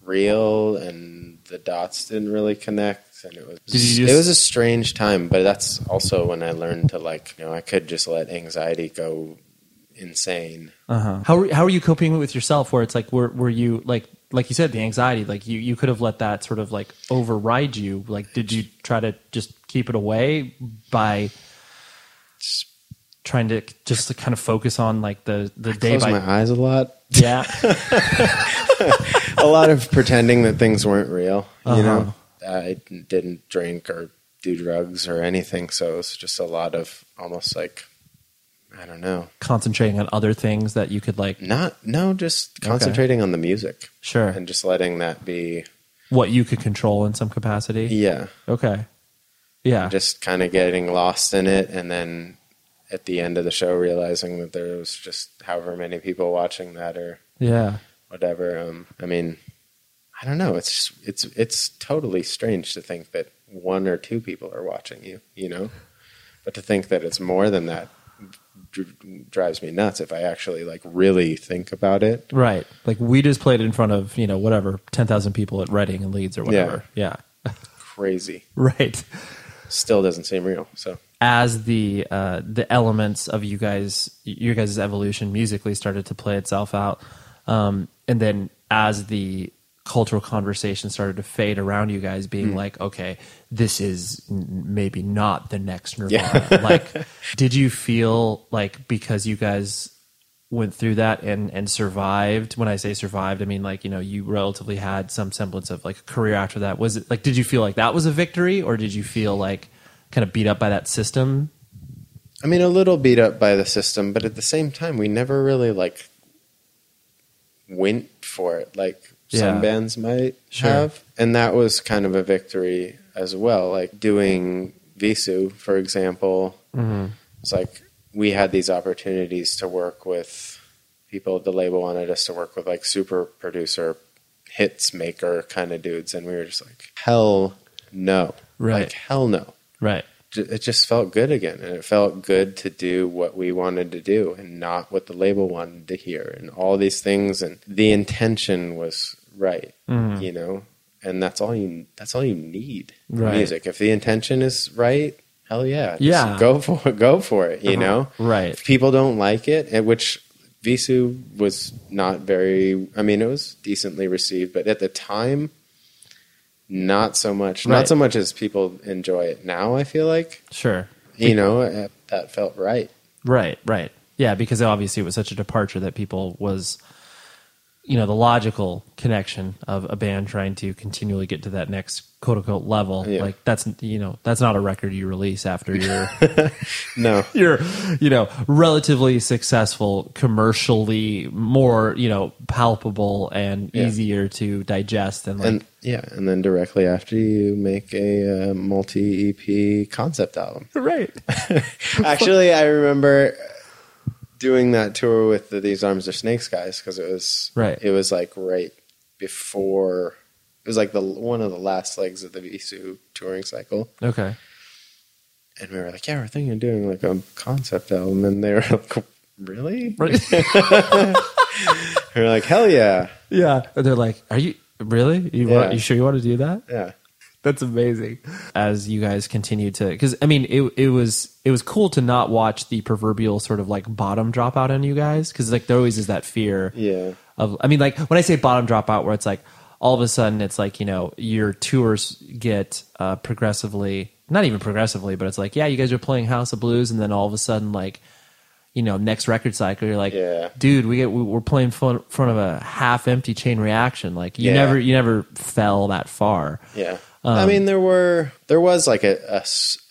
real, and the dots didn't really connect, and it was just, it was a strange time. But that's also when I learned to like, you know, I could just let anxiety go insane. Uh-huh. How how are you coping with yourself? Where it's like, were were you like like you said, the anxiety, like you you could have let that sort of like override you. Like, did you try to just keep it away by trying to just to kind of focus on like the the day Close by my eyes a lot. yeah a lot of pretending that things weren't real. You Uh-huh. know, I didn't drink or do drugs or anything, so it was just a lot of almost like I don't know, concentrating on other things that you could like not no, just concentrating on the music sure and just letting that be. what you could control in some capacity. Yeah, Okay. Yeah. just kind of getting lost in it, and then at the end of the show realizing that there was just however many people watching that or yeah. whatever. Um, I mean, I don't know. It's just, it's it's totally strange to think that one or two people are watching you, you know, but to think that it's more than that drives me nuts. If I actually like really think about it, Right. Like we just played in front of, you know, whatever, 10,000 people at Reading and Leeds or whatever. Yeah. crazy. Right. Still doesn't seem real. So As the uh, the elements of you guys, your guys' evolution musically started to play itself out, um, and then as the cultural conversation started to fade around you guys being Mm. like, okay, this is maybe not the next Nirvana. like, did you feel like because you guys went through that and and survived when i say survived i mean like you know you relatively had some semblance of like a career after that was it like did you feel like that was a victory or did you feel like kind of beat up by that system I mean, a little beat up by the system, but at the same time, we never really like went for it like Yeah. some bands might Sure. have, and that was kind of a victory as well. Like doing Vheissu, for example, mm-hmm. it's like we had these opportunities to work with people. The label wanted us to work with like super producer, hits maker kind of dudes, and we were just like, hell no, Right. Like hell no right it just felt good again and it felt good to do what we wanted to do and not what the label wanted to hear and all these things and the intention was right Mm-hmm. you know and that's all you that's all you need Right. music if the intention is right hell yeah just Yeah. Uh-huh. go for it go for it you know right if people don't like it and which Vheissu was not very I mean it was decently received but at the time not so much Right. not so much as people enjoy it now I feel like. Sure. You know that felt right. Right right. Yeah because obviously it was such a departure that people was you know the logical connection of a band trying to continually get to that next quote unquote level Yeah. like that's you know that's not a record you release after you're no you're you know relatively successful commercially more you know palpable and Yeah. easier to digest and like and yeah and then directly after you make a uh, multi EP concept album right actually I remember doing that tour with the These Arms Are Snakes guys because it was Right. it was like right before it was like the one of the last legs of the Vheissu touring cycle. Okay. And we were like yeah we're thinking of doing like a concept album. And they were like really? Right. We were like hell yeah. Yeah. And they're like are you really? You want you sure you want to do that? Yeah That's amazing. As you guys continue to, because I mean, it it was it was cool to not watch the proverbial sort of like bottom drop out on you guys, because like there always is that fear yeah of. I mean, like when I say bottom drop out, where it's like all of a sudden it's like you know your tours get uh, progressively, not even progressively, but it's like yeah, you guys are playing House of Blues, and then all of a sudden like you know next record cycle you're like Yeah. dude we get we- we're playing in front of a half empty chain reaction like you Yeah. never you never fell that far Yeah. Um, I mean, there were there was like a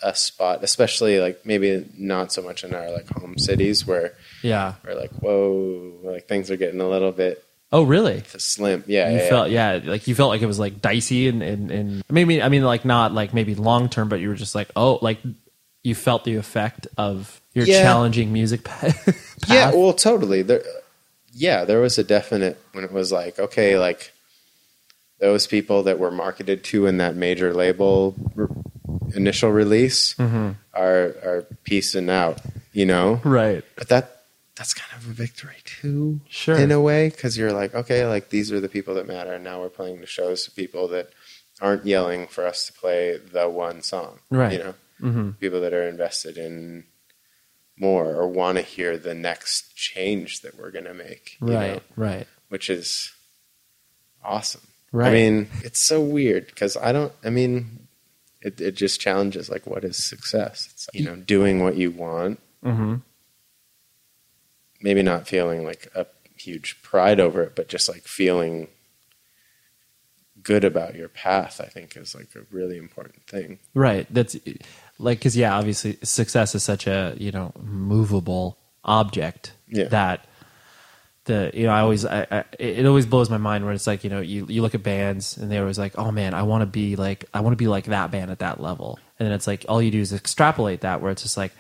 a spot, especially like maybe not so much in our like home cities where yeah we're like, whoa, like things are getting a little bit Oh, really? slim. Yeah, You yeah, felt yeah, like you felt like it was like dicey and and, and maybe I mean like not like maybe long term, but you were just like oh like you felt the effect of your Yeah. challenging music path. Yeah, well, totally. There, yeah, there was a definite when it was like, okay, like those people that were marketed to in that major label r- initial release Mm-hmm. are are piecing out, you know. right. But that that's kind of a victory too, Sure. in a way, because you're like, okay, like these are the people that matter, and now we're playing the shows to people that aren't yelling for us to play the one song, Right. You know, Mm-hmm. people that are invested in more or want to hear the next change that we're going to make, you Right. know, Right. which is awesome. Right. I mean, it's so weird because I don't. I mean, it it just challenges like what is success? It's you know doing what you want, Mm-hmm. maybe not feeling like a huge pride over it, but just like feeling good about your path. I think is like a really important thing. Right. That's like because yeah, obviously success is such a you know movable object Yeah. that the you know I always I, I it always blows my mind when it's like you know you you look at bands and they're always like oh man I want to be like I want to be like that band at that level. And then it's like all you do is extrapolate that where it's just like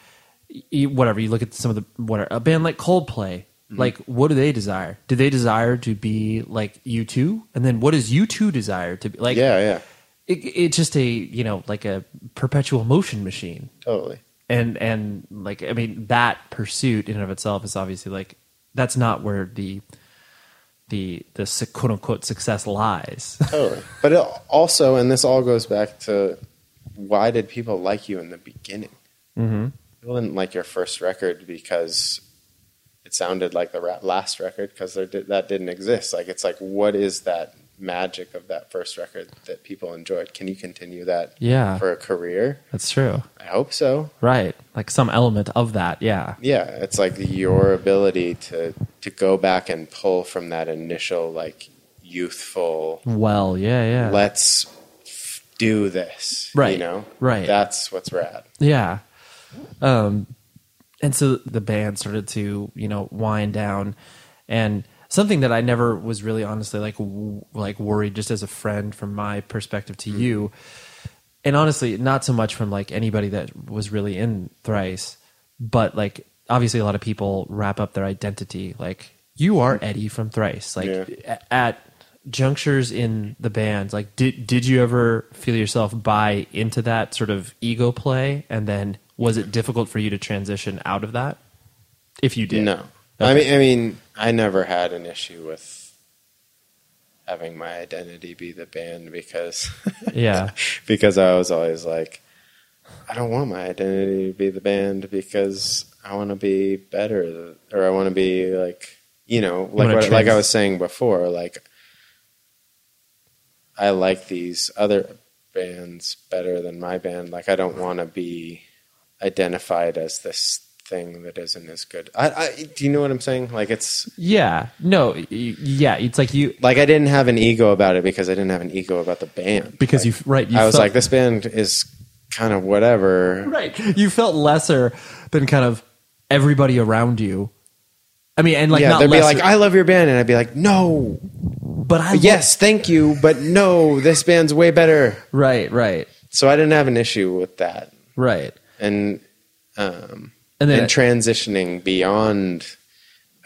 you, whatever you look at some of the what a band like Coldplay Mm-hmm. like what do they desire? Do they desire to be like U2 and then what does U2 desire to be like yeah, yeah, it, it's just a you know like a perpetual motion machine. Totally. and and like i mean that pursuit in and of itself is obviously like that's not where the the the quote unquote success lies Totally. But it also, and this all goes back to why did people like you in the beginning? mm-hmm. People didn't like your first record because it sounded like the last record because did, that didn't exist. Like it's like, what is that magic of that first record that people enjoyed? Can you continue that Yeah. for a career? that's true I hope so. right like some element of that yeah Yeah, it's like your ability to to go back and pull from that initial like youthful well yeah yeah let's f- do this. Right, You know? right. That's what's rad. Yeah. Um, and so the band started to, you know, wind down, and something that I never was really honestly like w- like worried just as a friend from my perspective to hmm. you, and honestly not so much from like anybody that was really in Thrice, but like obviously a lot of people wrap up their identity. Like you are hmm. Eddie from Thrice, like Yeah. at junctures in the band like did did you ever feel yourself buy into that sort of ego play? And then was it difficult for you to transition out of that? If you did. No. I mean I mean I never had an issue with having my identity be the band because yeah. because I was always like I don't want my identity to be the band because I want to be better or I want to be like you know like what, like I was saying before like I like these other bands better than my band. Like I don't want to be identified as this thing that isn't as good. I, I do you know what I'm saying? Like it's yeah. No yeah it's like you like I didn't have an ego about it because I didn't have an ego about the band. Because Like, you right you I was felt- like, this band is kind of whatever. right. You felt lesser than kind of everybody around you. I mean and like yeah, they'd be like, I love your band, and I'd be like, no, but i yes, thank you, but no, this band's way better. right right. So I didn't have an issue with that, right. And um, And then- and transitioning beyond.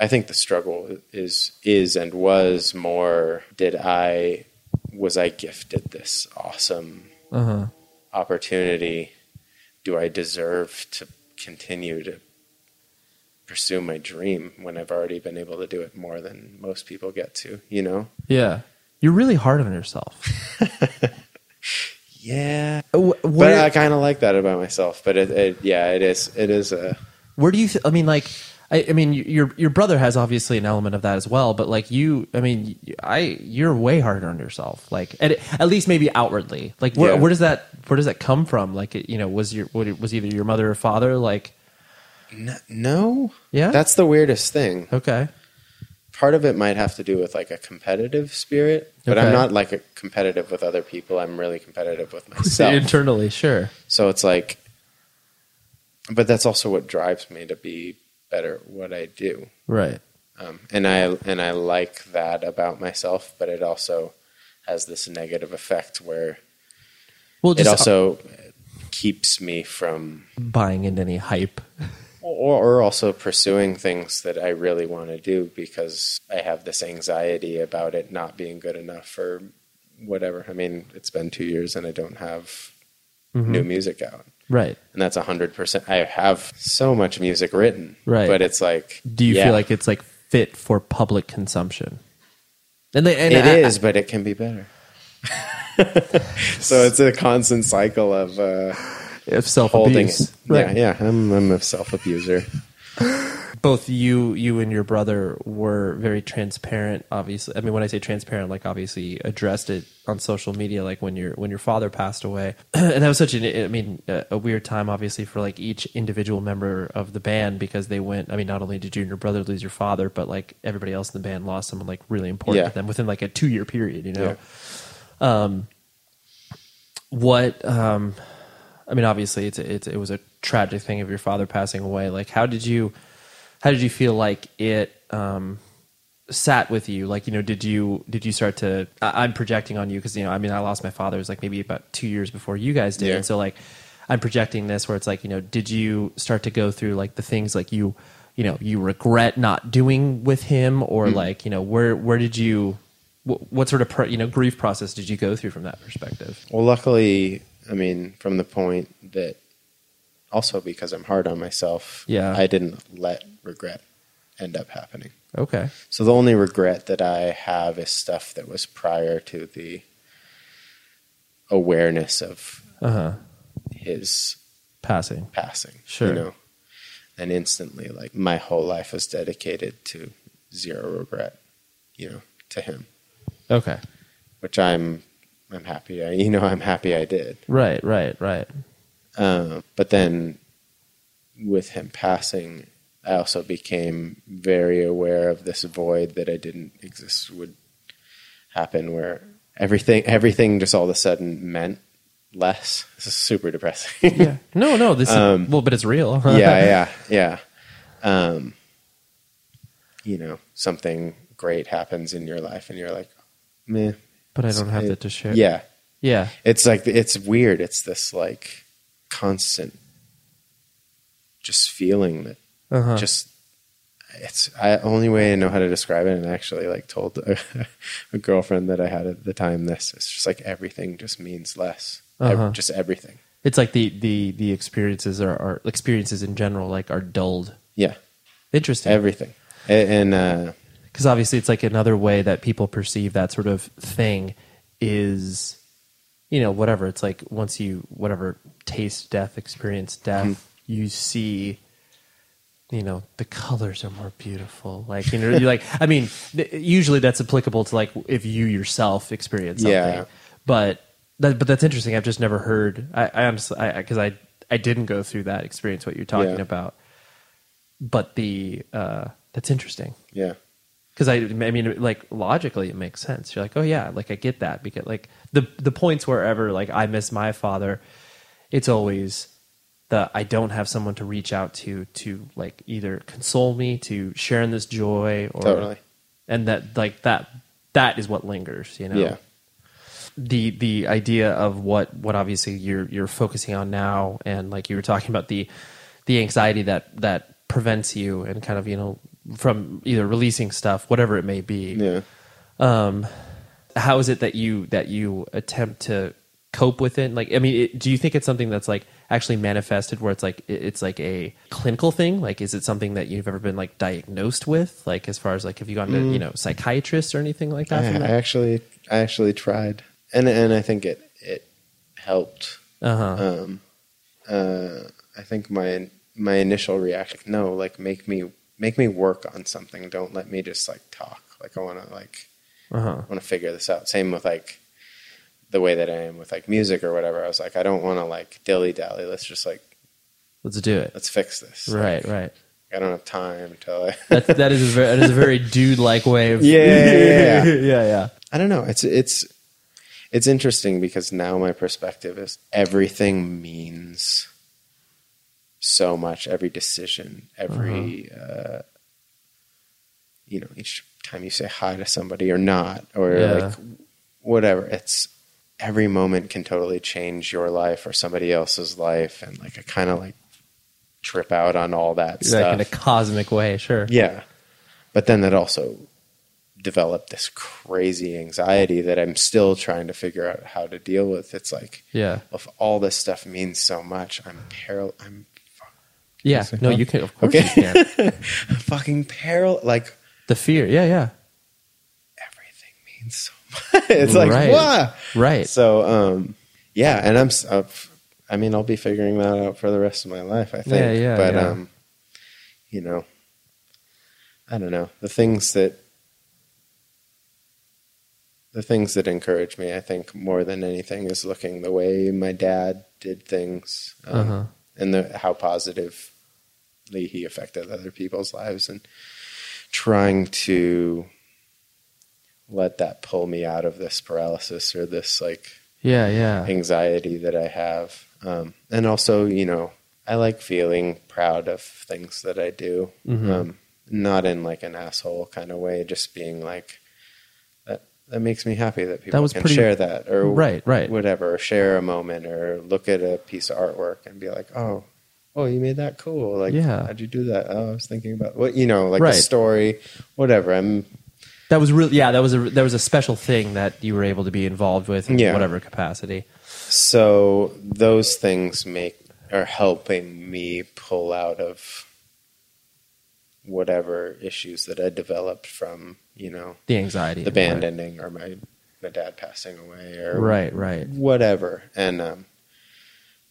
I think the struggle is is and was more. Did I was I gifted this awesome uh-huh opportunity do I deserve to continue to pursue my dream when I've already been able to do it more than most people get to, you know? yeah you're really hard on yourself Yeah. Wh- But I kind of like that about myself, but it, it yeah, it is it is a where do you th- i mean like I, I mean your your brother has obviously an element of that as well but like you i mean i you're way harder on yourself like at, at least maybe outwardly like where, Yeah. where does that where does that come from like it, you know was your what, was either your mother or father like no. Yeah? That's the weirdest thing. okay Part of it might have to do with like a competitive spirit, but I'm not like a competitive with other people. I'm really competitive with myself. internally sure So it's like, but that's also what drives me to be better at what I do. right Um, and I and I like that about myself, but it also has this negative effect where well it also keeps me from Buying into any hype. or, or also pursuing things that I really want to do because I have this anxiety about it not being good enough or whatever. I mean, it's been two years and I don't have new music out. Right. And that's a hundred percent. I have so much music written, Right. But it's like, Do you yeah, feel like it's like fit for public consumption? And they, and it I- is, but it can be better. so it's a constant cycle of uh, if self holding abuse. it. Yeah, yeah. I'm, I'm a self abuser. Both you you and your brother were very transparent obviously i mean when i say transparent like obviously addressed it on social media like when your when your father passed away and that was such an i mean a, a weird time obviously for like each individual member of the band because they went i mean not only did you and your brother lose your father but like everybody else in the band lost someone like really important Yeah. to them within like a two year period you know um what um I mean, obviously, it's, it's it was a tragic thing of your father passing away. Like, how did you how did you feel like it um, sat with you? Like, you know, did you did you start to? I, I'm projecting on you because you know, I mean, I lost my father it was like maybe about two years before you guys did, Yeah. and so like, I'm projecting this where it's like, you know, did you start to go through like the things like you you know you regret not doing with him, or like you know where where did you what, what sort of pro, you know grief process did you go through from that perspective? Well, luckily, I mean, from the point that also because I'm hard on myself, Yeah. I didn't let regret end up happening. Okay, So the only regret that I have is stuff that was prior to the awareness of uh huh, his passing. passing. Sure. You know, and instantly, like my whole life was dedicated to zero regret. You know, to him, Okay. which I'm, I'm happy. I, you know, I'm happy I did. Right, right, right. Uh, but then with him passing, I also became very aware of this void that I didn't exist would happen where everything everything just all of a sudden meant less. This is super depressing. Yeah. No, no, this Um, is well, but it's real. yeah, yeah, yeah. Um, you know, something great happens in your life and you're like, meh. But I don't have It- that to share. Yeah. Yeah. It's like it's weird. It's this like constant just feeling that Uh-huh. just it's I only way I know how to describe it and I actually like told a, a girlfriend that I had at the time this it's just like everything just means less Uh-huh. just everything It's like the the the experiences are, are experiences in general like are dulled. yeah Interesting. everything A- and uh because obviously it's like another way that people perceive that sort of thing is you know whatever it's like once you whatever taste death experience death Mm-hmm. you see you know the colors are more beautiful like you know you're like i mean th- usually that's applicable to like if you yourself experience something Yeah. but that, but that's interesting i've just never heard i, I honestly because I, I didn't go through that experience what you're talking Yeah. about but the uh that's interesting yeah because I, I mean, like logically, it makes sense. You're like, oh yeah, like I get that because like the the points wherever like I miss my father, it's always the I don't have someone to reach out to to like either console me, to share in this joy, or Totally. and that like that that is what lingers. You know, yeah the the idea of what what obviously you're you're focusing on now and like you were talking about the the anxiety that that prevents you and kind of you know from either releasing stuff whatever it may be. Yeah. Um how is it that you that you attempt to cope with it? Like i mean it, do you think it's something that's like actually manifested where it's like it- it's like a clinical thing? Like is it something that you've ever been like diagnosed with? Like as far as like have you gone to you know psychiatrists or anything like that I, from I actually I actually tried. And and I think it it helped. Uh-huh. Um, uh, I think my my initial reaction, no, like make me make me work on something. Don't let me just like talk. Like I want to like uh-huh want to figure this out. Same with like the way that I am with like music or whatever. I was like, I don't want to like dilly dally. Let's just like let's do it let's fix this. right Like, right I don't have time till I. that that is a very, that is a very dude like way of Yeah, yeah, yeah, yeah. yeah yeah I don't know. It's it's it's interesting because now my perspective is everything means so much. Every decision, every uh, you know, each time you say hi to somebody or not, or Yeah. like whatever, it's every moment can totally change your life or somebody else's life, and like I kind of like trip out on all that like stuff. in a cosmic way, sure. Yeah. But then that also developed this crazy anxiety that I'm still trying to figure out how to deal with. It's like, Yeah. if all this stuff means so much, I'm paral I'm Yeah. say No, fuck? you can. Of course Okay. you can. fucking paral like The fear. Yeah, yeah. everything means so much. it's like, Right. wow. Right. So, um, yeah, and I'm, uh, I mean, I'll be figuring that out for the rest of my life, I think. Yeah, yeah, But, yeah. um, you know, I don't know. The things that, the things that encourage me, I think, more than anything, is looking the way my dad did things, um, Uh-huh. And the, how positively he affected other people's lives, and trying to let that pull me out of this paralysis or this like Yeah, yeah. anxiety that I have. Um, and also, you know, I like feeling proud of things that I do. Mhm. Um, not in like an asshole kind of way, just being like, that, that makes me happy that people that was can pretty- share that or Right, right. whatever, or share a moment or look at a piece of artwork and be like, oh, oh, you made that cool. Like, Yeah. how'd you do that? Oh, I was thinking about what, you know, like Right. the story, whatever. I'm, That was really yeah. That was a there was a special thing that you were able to be involved with in Yeah. whatever capacity. So those things make are helping me pull out of whatever issues that I developed from, you know, The anxiety, the band right. ending or my my dad passing away or Right, right. whatever. And um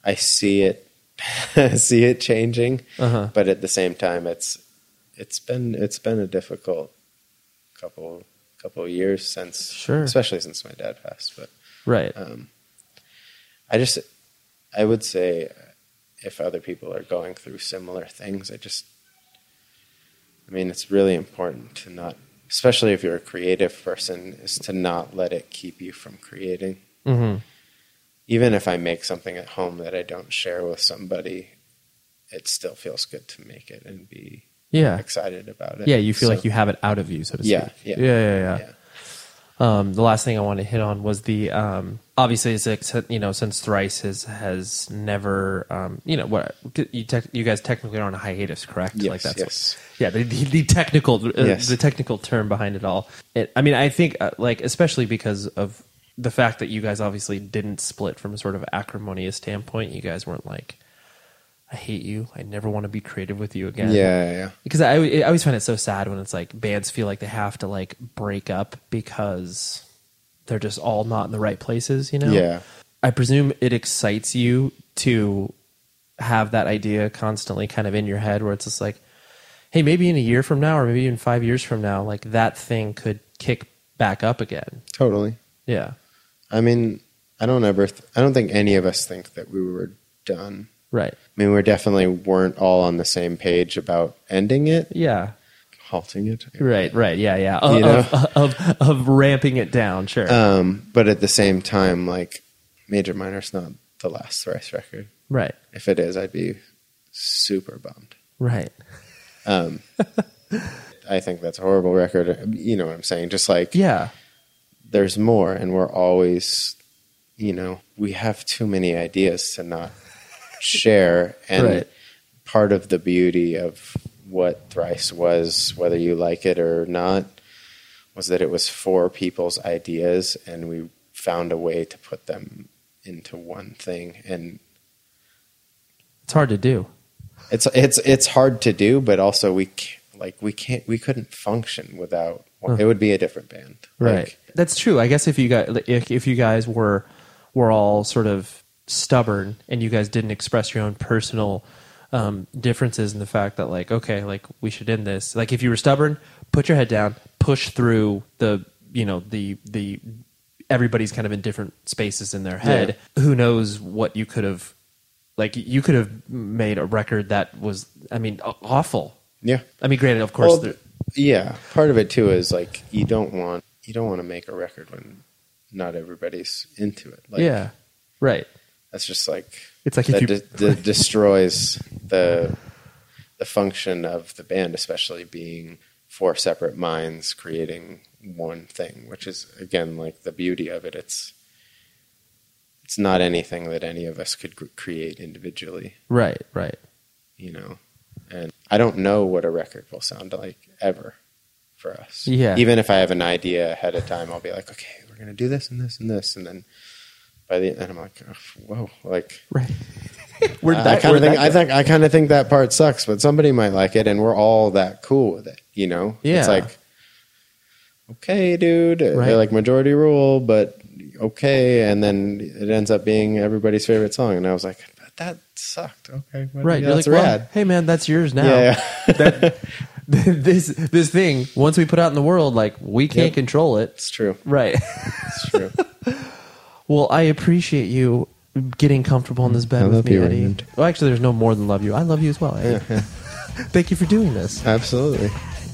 I see it see it changing, Uh-huh. but at the same time it's it's been it's been a difficult couple couple of years since Sure. especially since my dad passed, but Right. um, I just, I would say, if other people are going through similar things, I just, I mean, it's really important to not, especially if you're a creative person, is to not let it keep you from creating. Mhm. Even if I make something at home that I don't share with somebody, it still feels good to make it and be Yeah. excited about it. Yeah, you feel So- like you have it out of you, so to speak. Yeah, yeah. yeah, yeah. yeah. Yeah. Um, the last thing I want to hit on was the um, obviously it's like, you know since thrice has has never um, you know what you tech you guys technically are on a hiatus, correct? Yes, like that's yes. What, yeah, the, the, the technical uh, Yes. the technical term behind it all. It, I mean, I think uh, like especially because of the fact that you guys obviously didn't split from a sort of acrimonious standpoint. You guys weren't like. I hate you. I never want to be creative with you again Yeah, yeah, because I, I always find it so sad when it's like bands feel like they have to like break up because they're just all not in the right places you know Yeah. i presume it excites you to have that idea constantly kind of in your head where it's just like hey maybe in a year from now or maybe in five years from now like that thing could kick back up again Totally. yeah I mean, I don't ever, th- I don't think any of us think that we were done. Right I mean, we definitely weren't all on the same page about ending it, yeah halting it. right right yeah yeah of, You know? of, of, of ramping it down sure Um, but at the same time, like, Major Minor's not the last Thrice record. right If it is, I'd be super bummed. right Um, I think that's a horrible record. You know what I'm saying? Just like, yeah there's more, and we're always, you know, we have too many ideas to not share. And Right. part of the beauty of what Thrice was, whether you like it or not, was that it was four people's ideas, and we found a way to put them into one thing. And it's hard to do it's it's it's hard to do, but also we like we can't we couldn't function without. It would be a different band, right Like, that's true i guess if you guys if, if you guys were were all sort of stubborn and you guys didn't express your own personal um, differences in the fact that like okay like we should end this. Like if you were stubborn put your head down push through the you know the the everybody's kind of in different spaces in their head. Who knows what you could have like you could have made a record that was i mean awful. Yeah. i mean granted of course Well, there- yeah, part of it too is like you don't want you don't want to make a record when not everybody's into it. Like, yeah. Right that's just like It's like if that you- de- de- destroys the the function of the band, especially being four separate minds creating one thing, which is again like the beauty of it. It's it's not anything that any of us could cr- create individually, Right, right. you know. And I don't know what a record will sound like ever for us. Yeah. Even if I have an idea ahead of time, I'll be like, okay, we're gonna do this and this and this, and then by the end, I'm like, whoa, like Right. Where'd I that- kind of think I think I kind of think that part sucks, but somebody might like it, and we're all that cool with it. You know, Yeah. It's like, okay, dude, uh, Right. they're like majority rule, but okay, and then it ends up being everybody's favorite song, and I was like, but that sucked. Okay, well, Right. yeah, You're that's like, well, rad. hey man, that's yours now. Yeah, yeah. that this this thing once we put out in the world, like we can't Yep. control it. it's true. Right. It's true. Well, I appreciate you getting comfortable in this bed I with love me, you, Eddie. Raymond. Well, actually, there's no more than love you. I love you as well, Eddie. Thank you for doing this. Absolutely.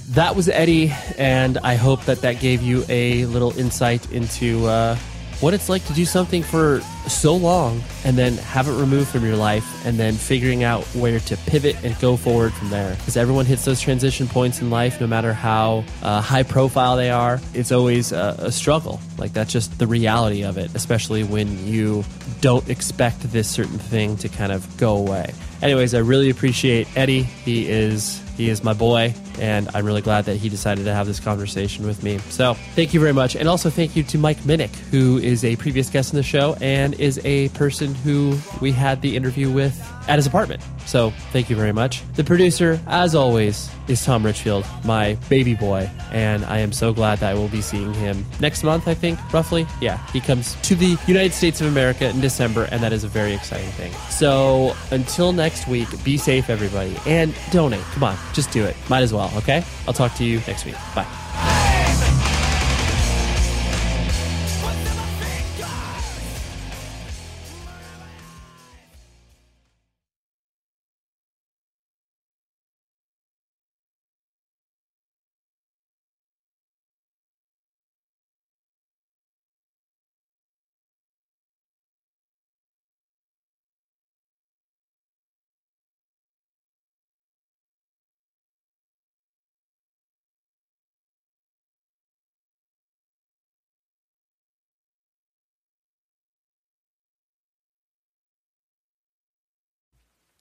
That was Eddie, and I hope that that gave you a little insight into uh, what it's like to do something for so long and then have it removed from your life and then figuring out where to pivot and go forward from there. Because everyone hits those transition points in life, no matter how uh, high profile they are. It's always a, a struggle. Like, that's just the reality of it, especially when you don't expect this certain thing to kind of go away. Anyways, I really appreciate Eddie. He is he is my boy, and I'm really glad that he decided to have this conversation with me. So, thank you very much, and also thank you to Mike Minnick, who is a previous guest in the show and is a person who we had the interview with at his apartment. So, thank you very much. The producer, as always, is Tom Richfield, my baby boy, and I am so glad that I will be seeing him next month. I think roughly, yeah, he comes to the United States of America in December, and that is a very exciting thing. So, until next week, be safe, everybody, and donate. Come on, just do it. Might as well, okay? I'll talk to you next week. Bye.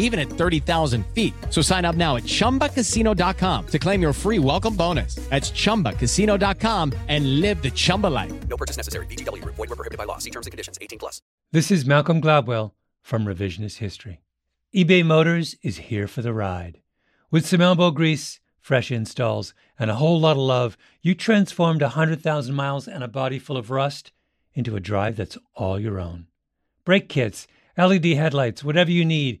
even at 30,000 feet. So sign up now at chumbacasino.com to claim your free welcome bonus. That's chumbacasino.com and live the Chumba life. No purchase necessary. VGW Group. Void were prohibited by law. See terms and conditions. 18 plus. This is Malcolm Gladwell from Revisionist History. eBay Motors is here for the ride. With some elbow grease, fresh installs, and a whole lot of love, you transformed 100,000 miles and a body full of rust into a drive that's all your own. Brake kits, LED headlights, whatever you need,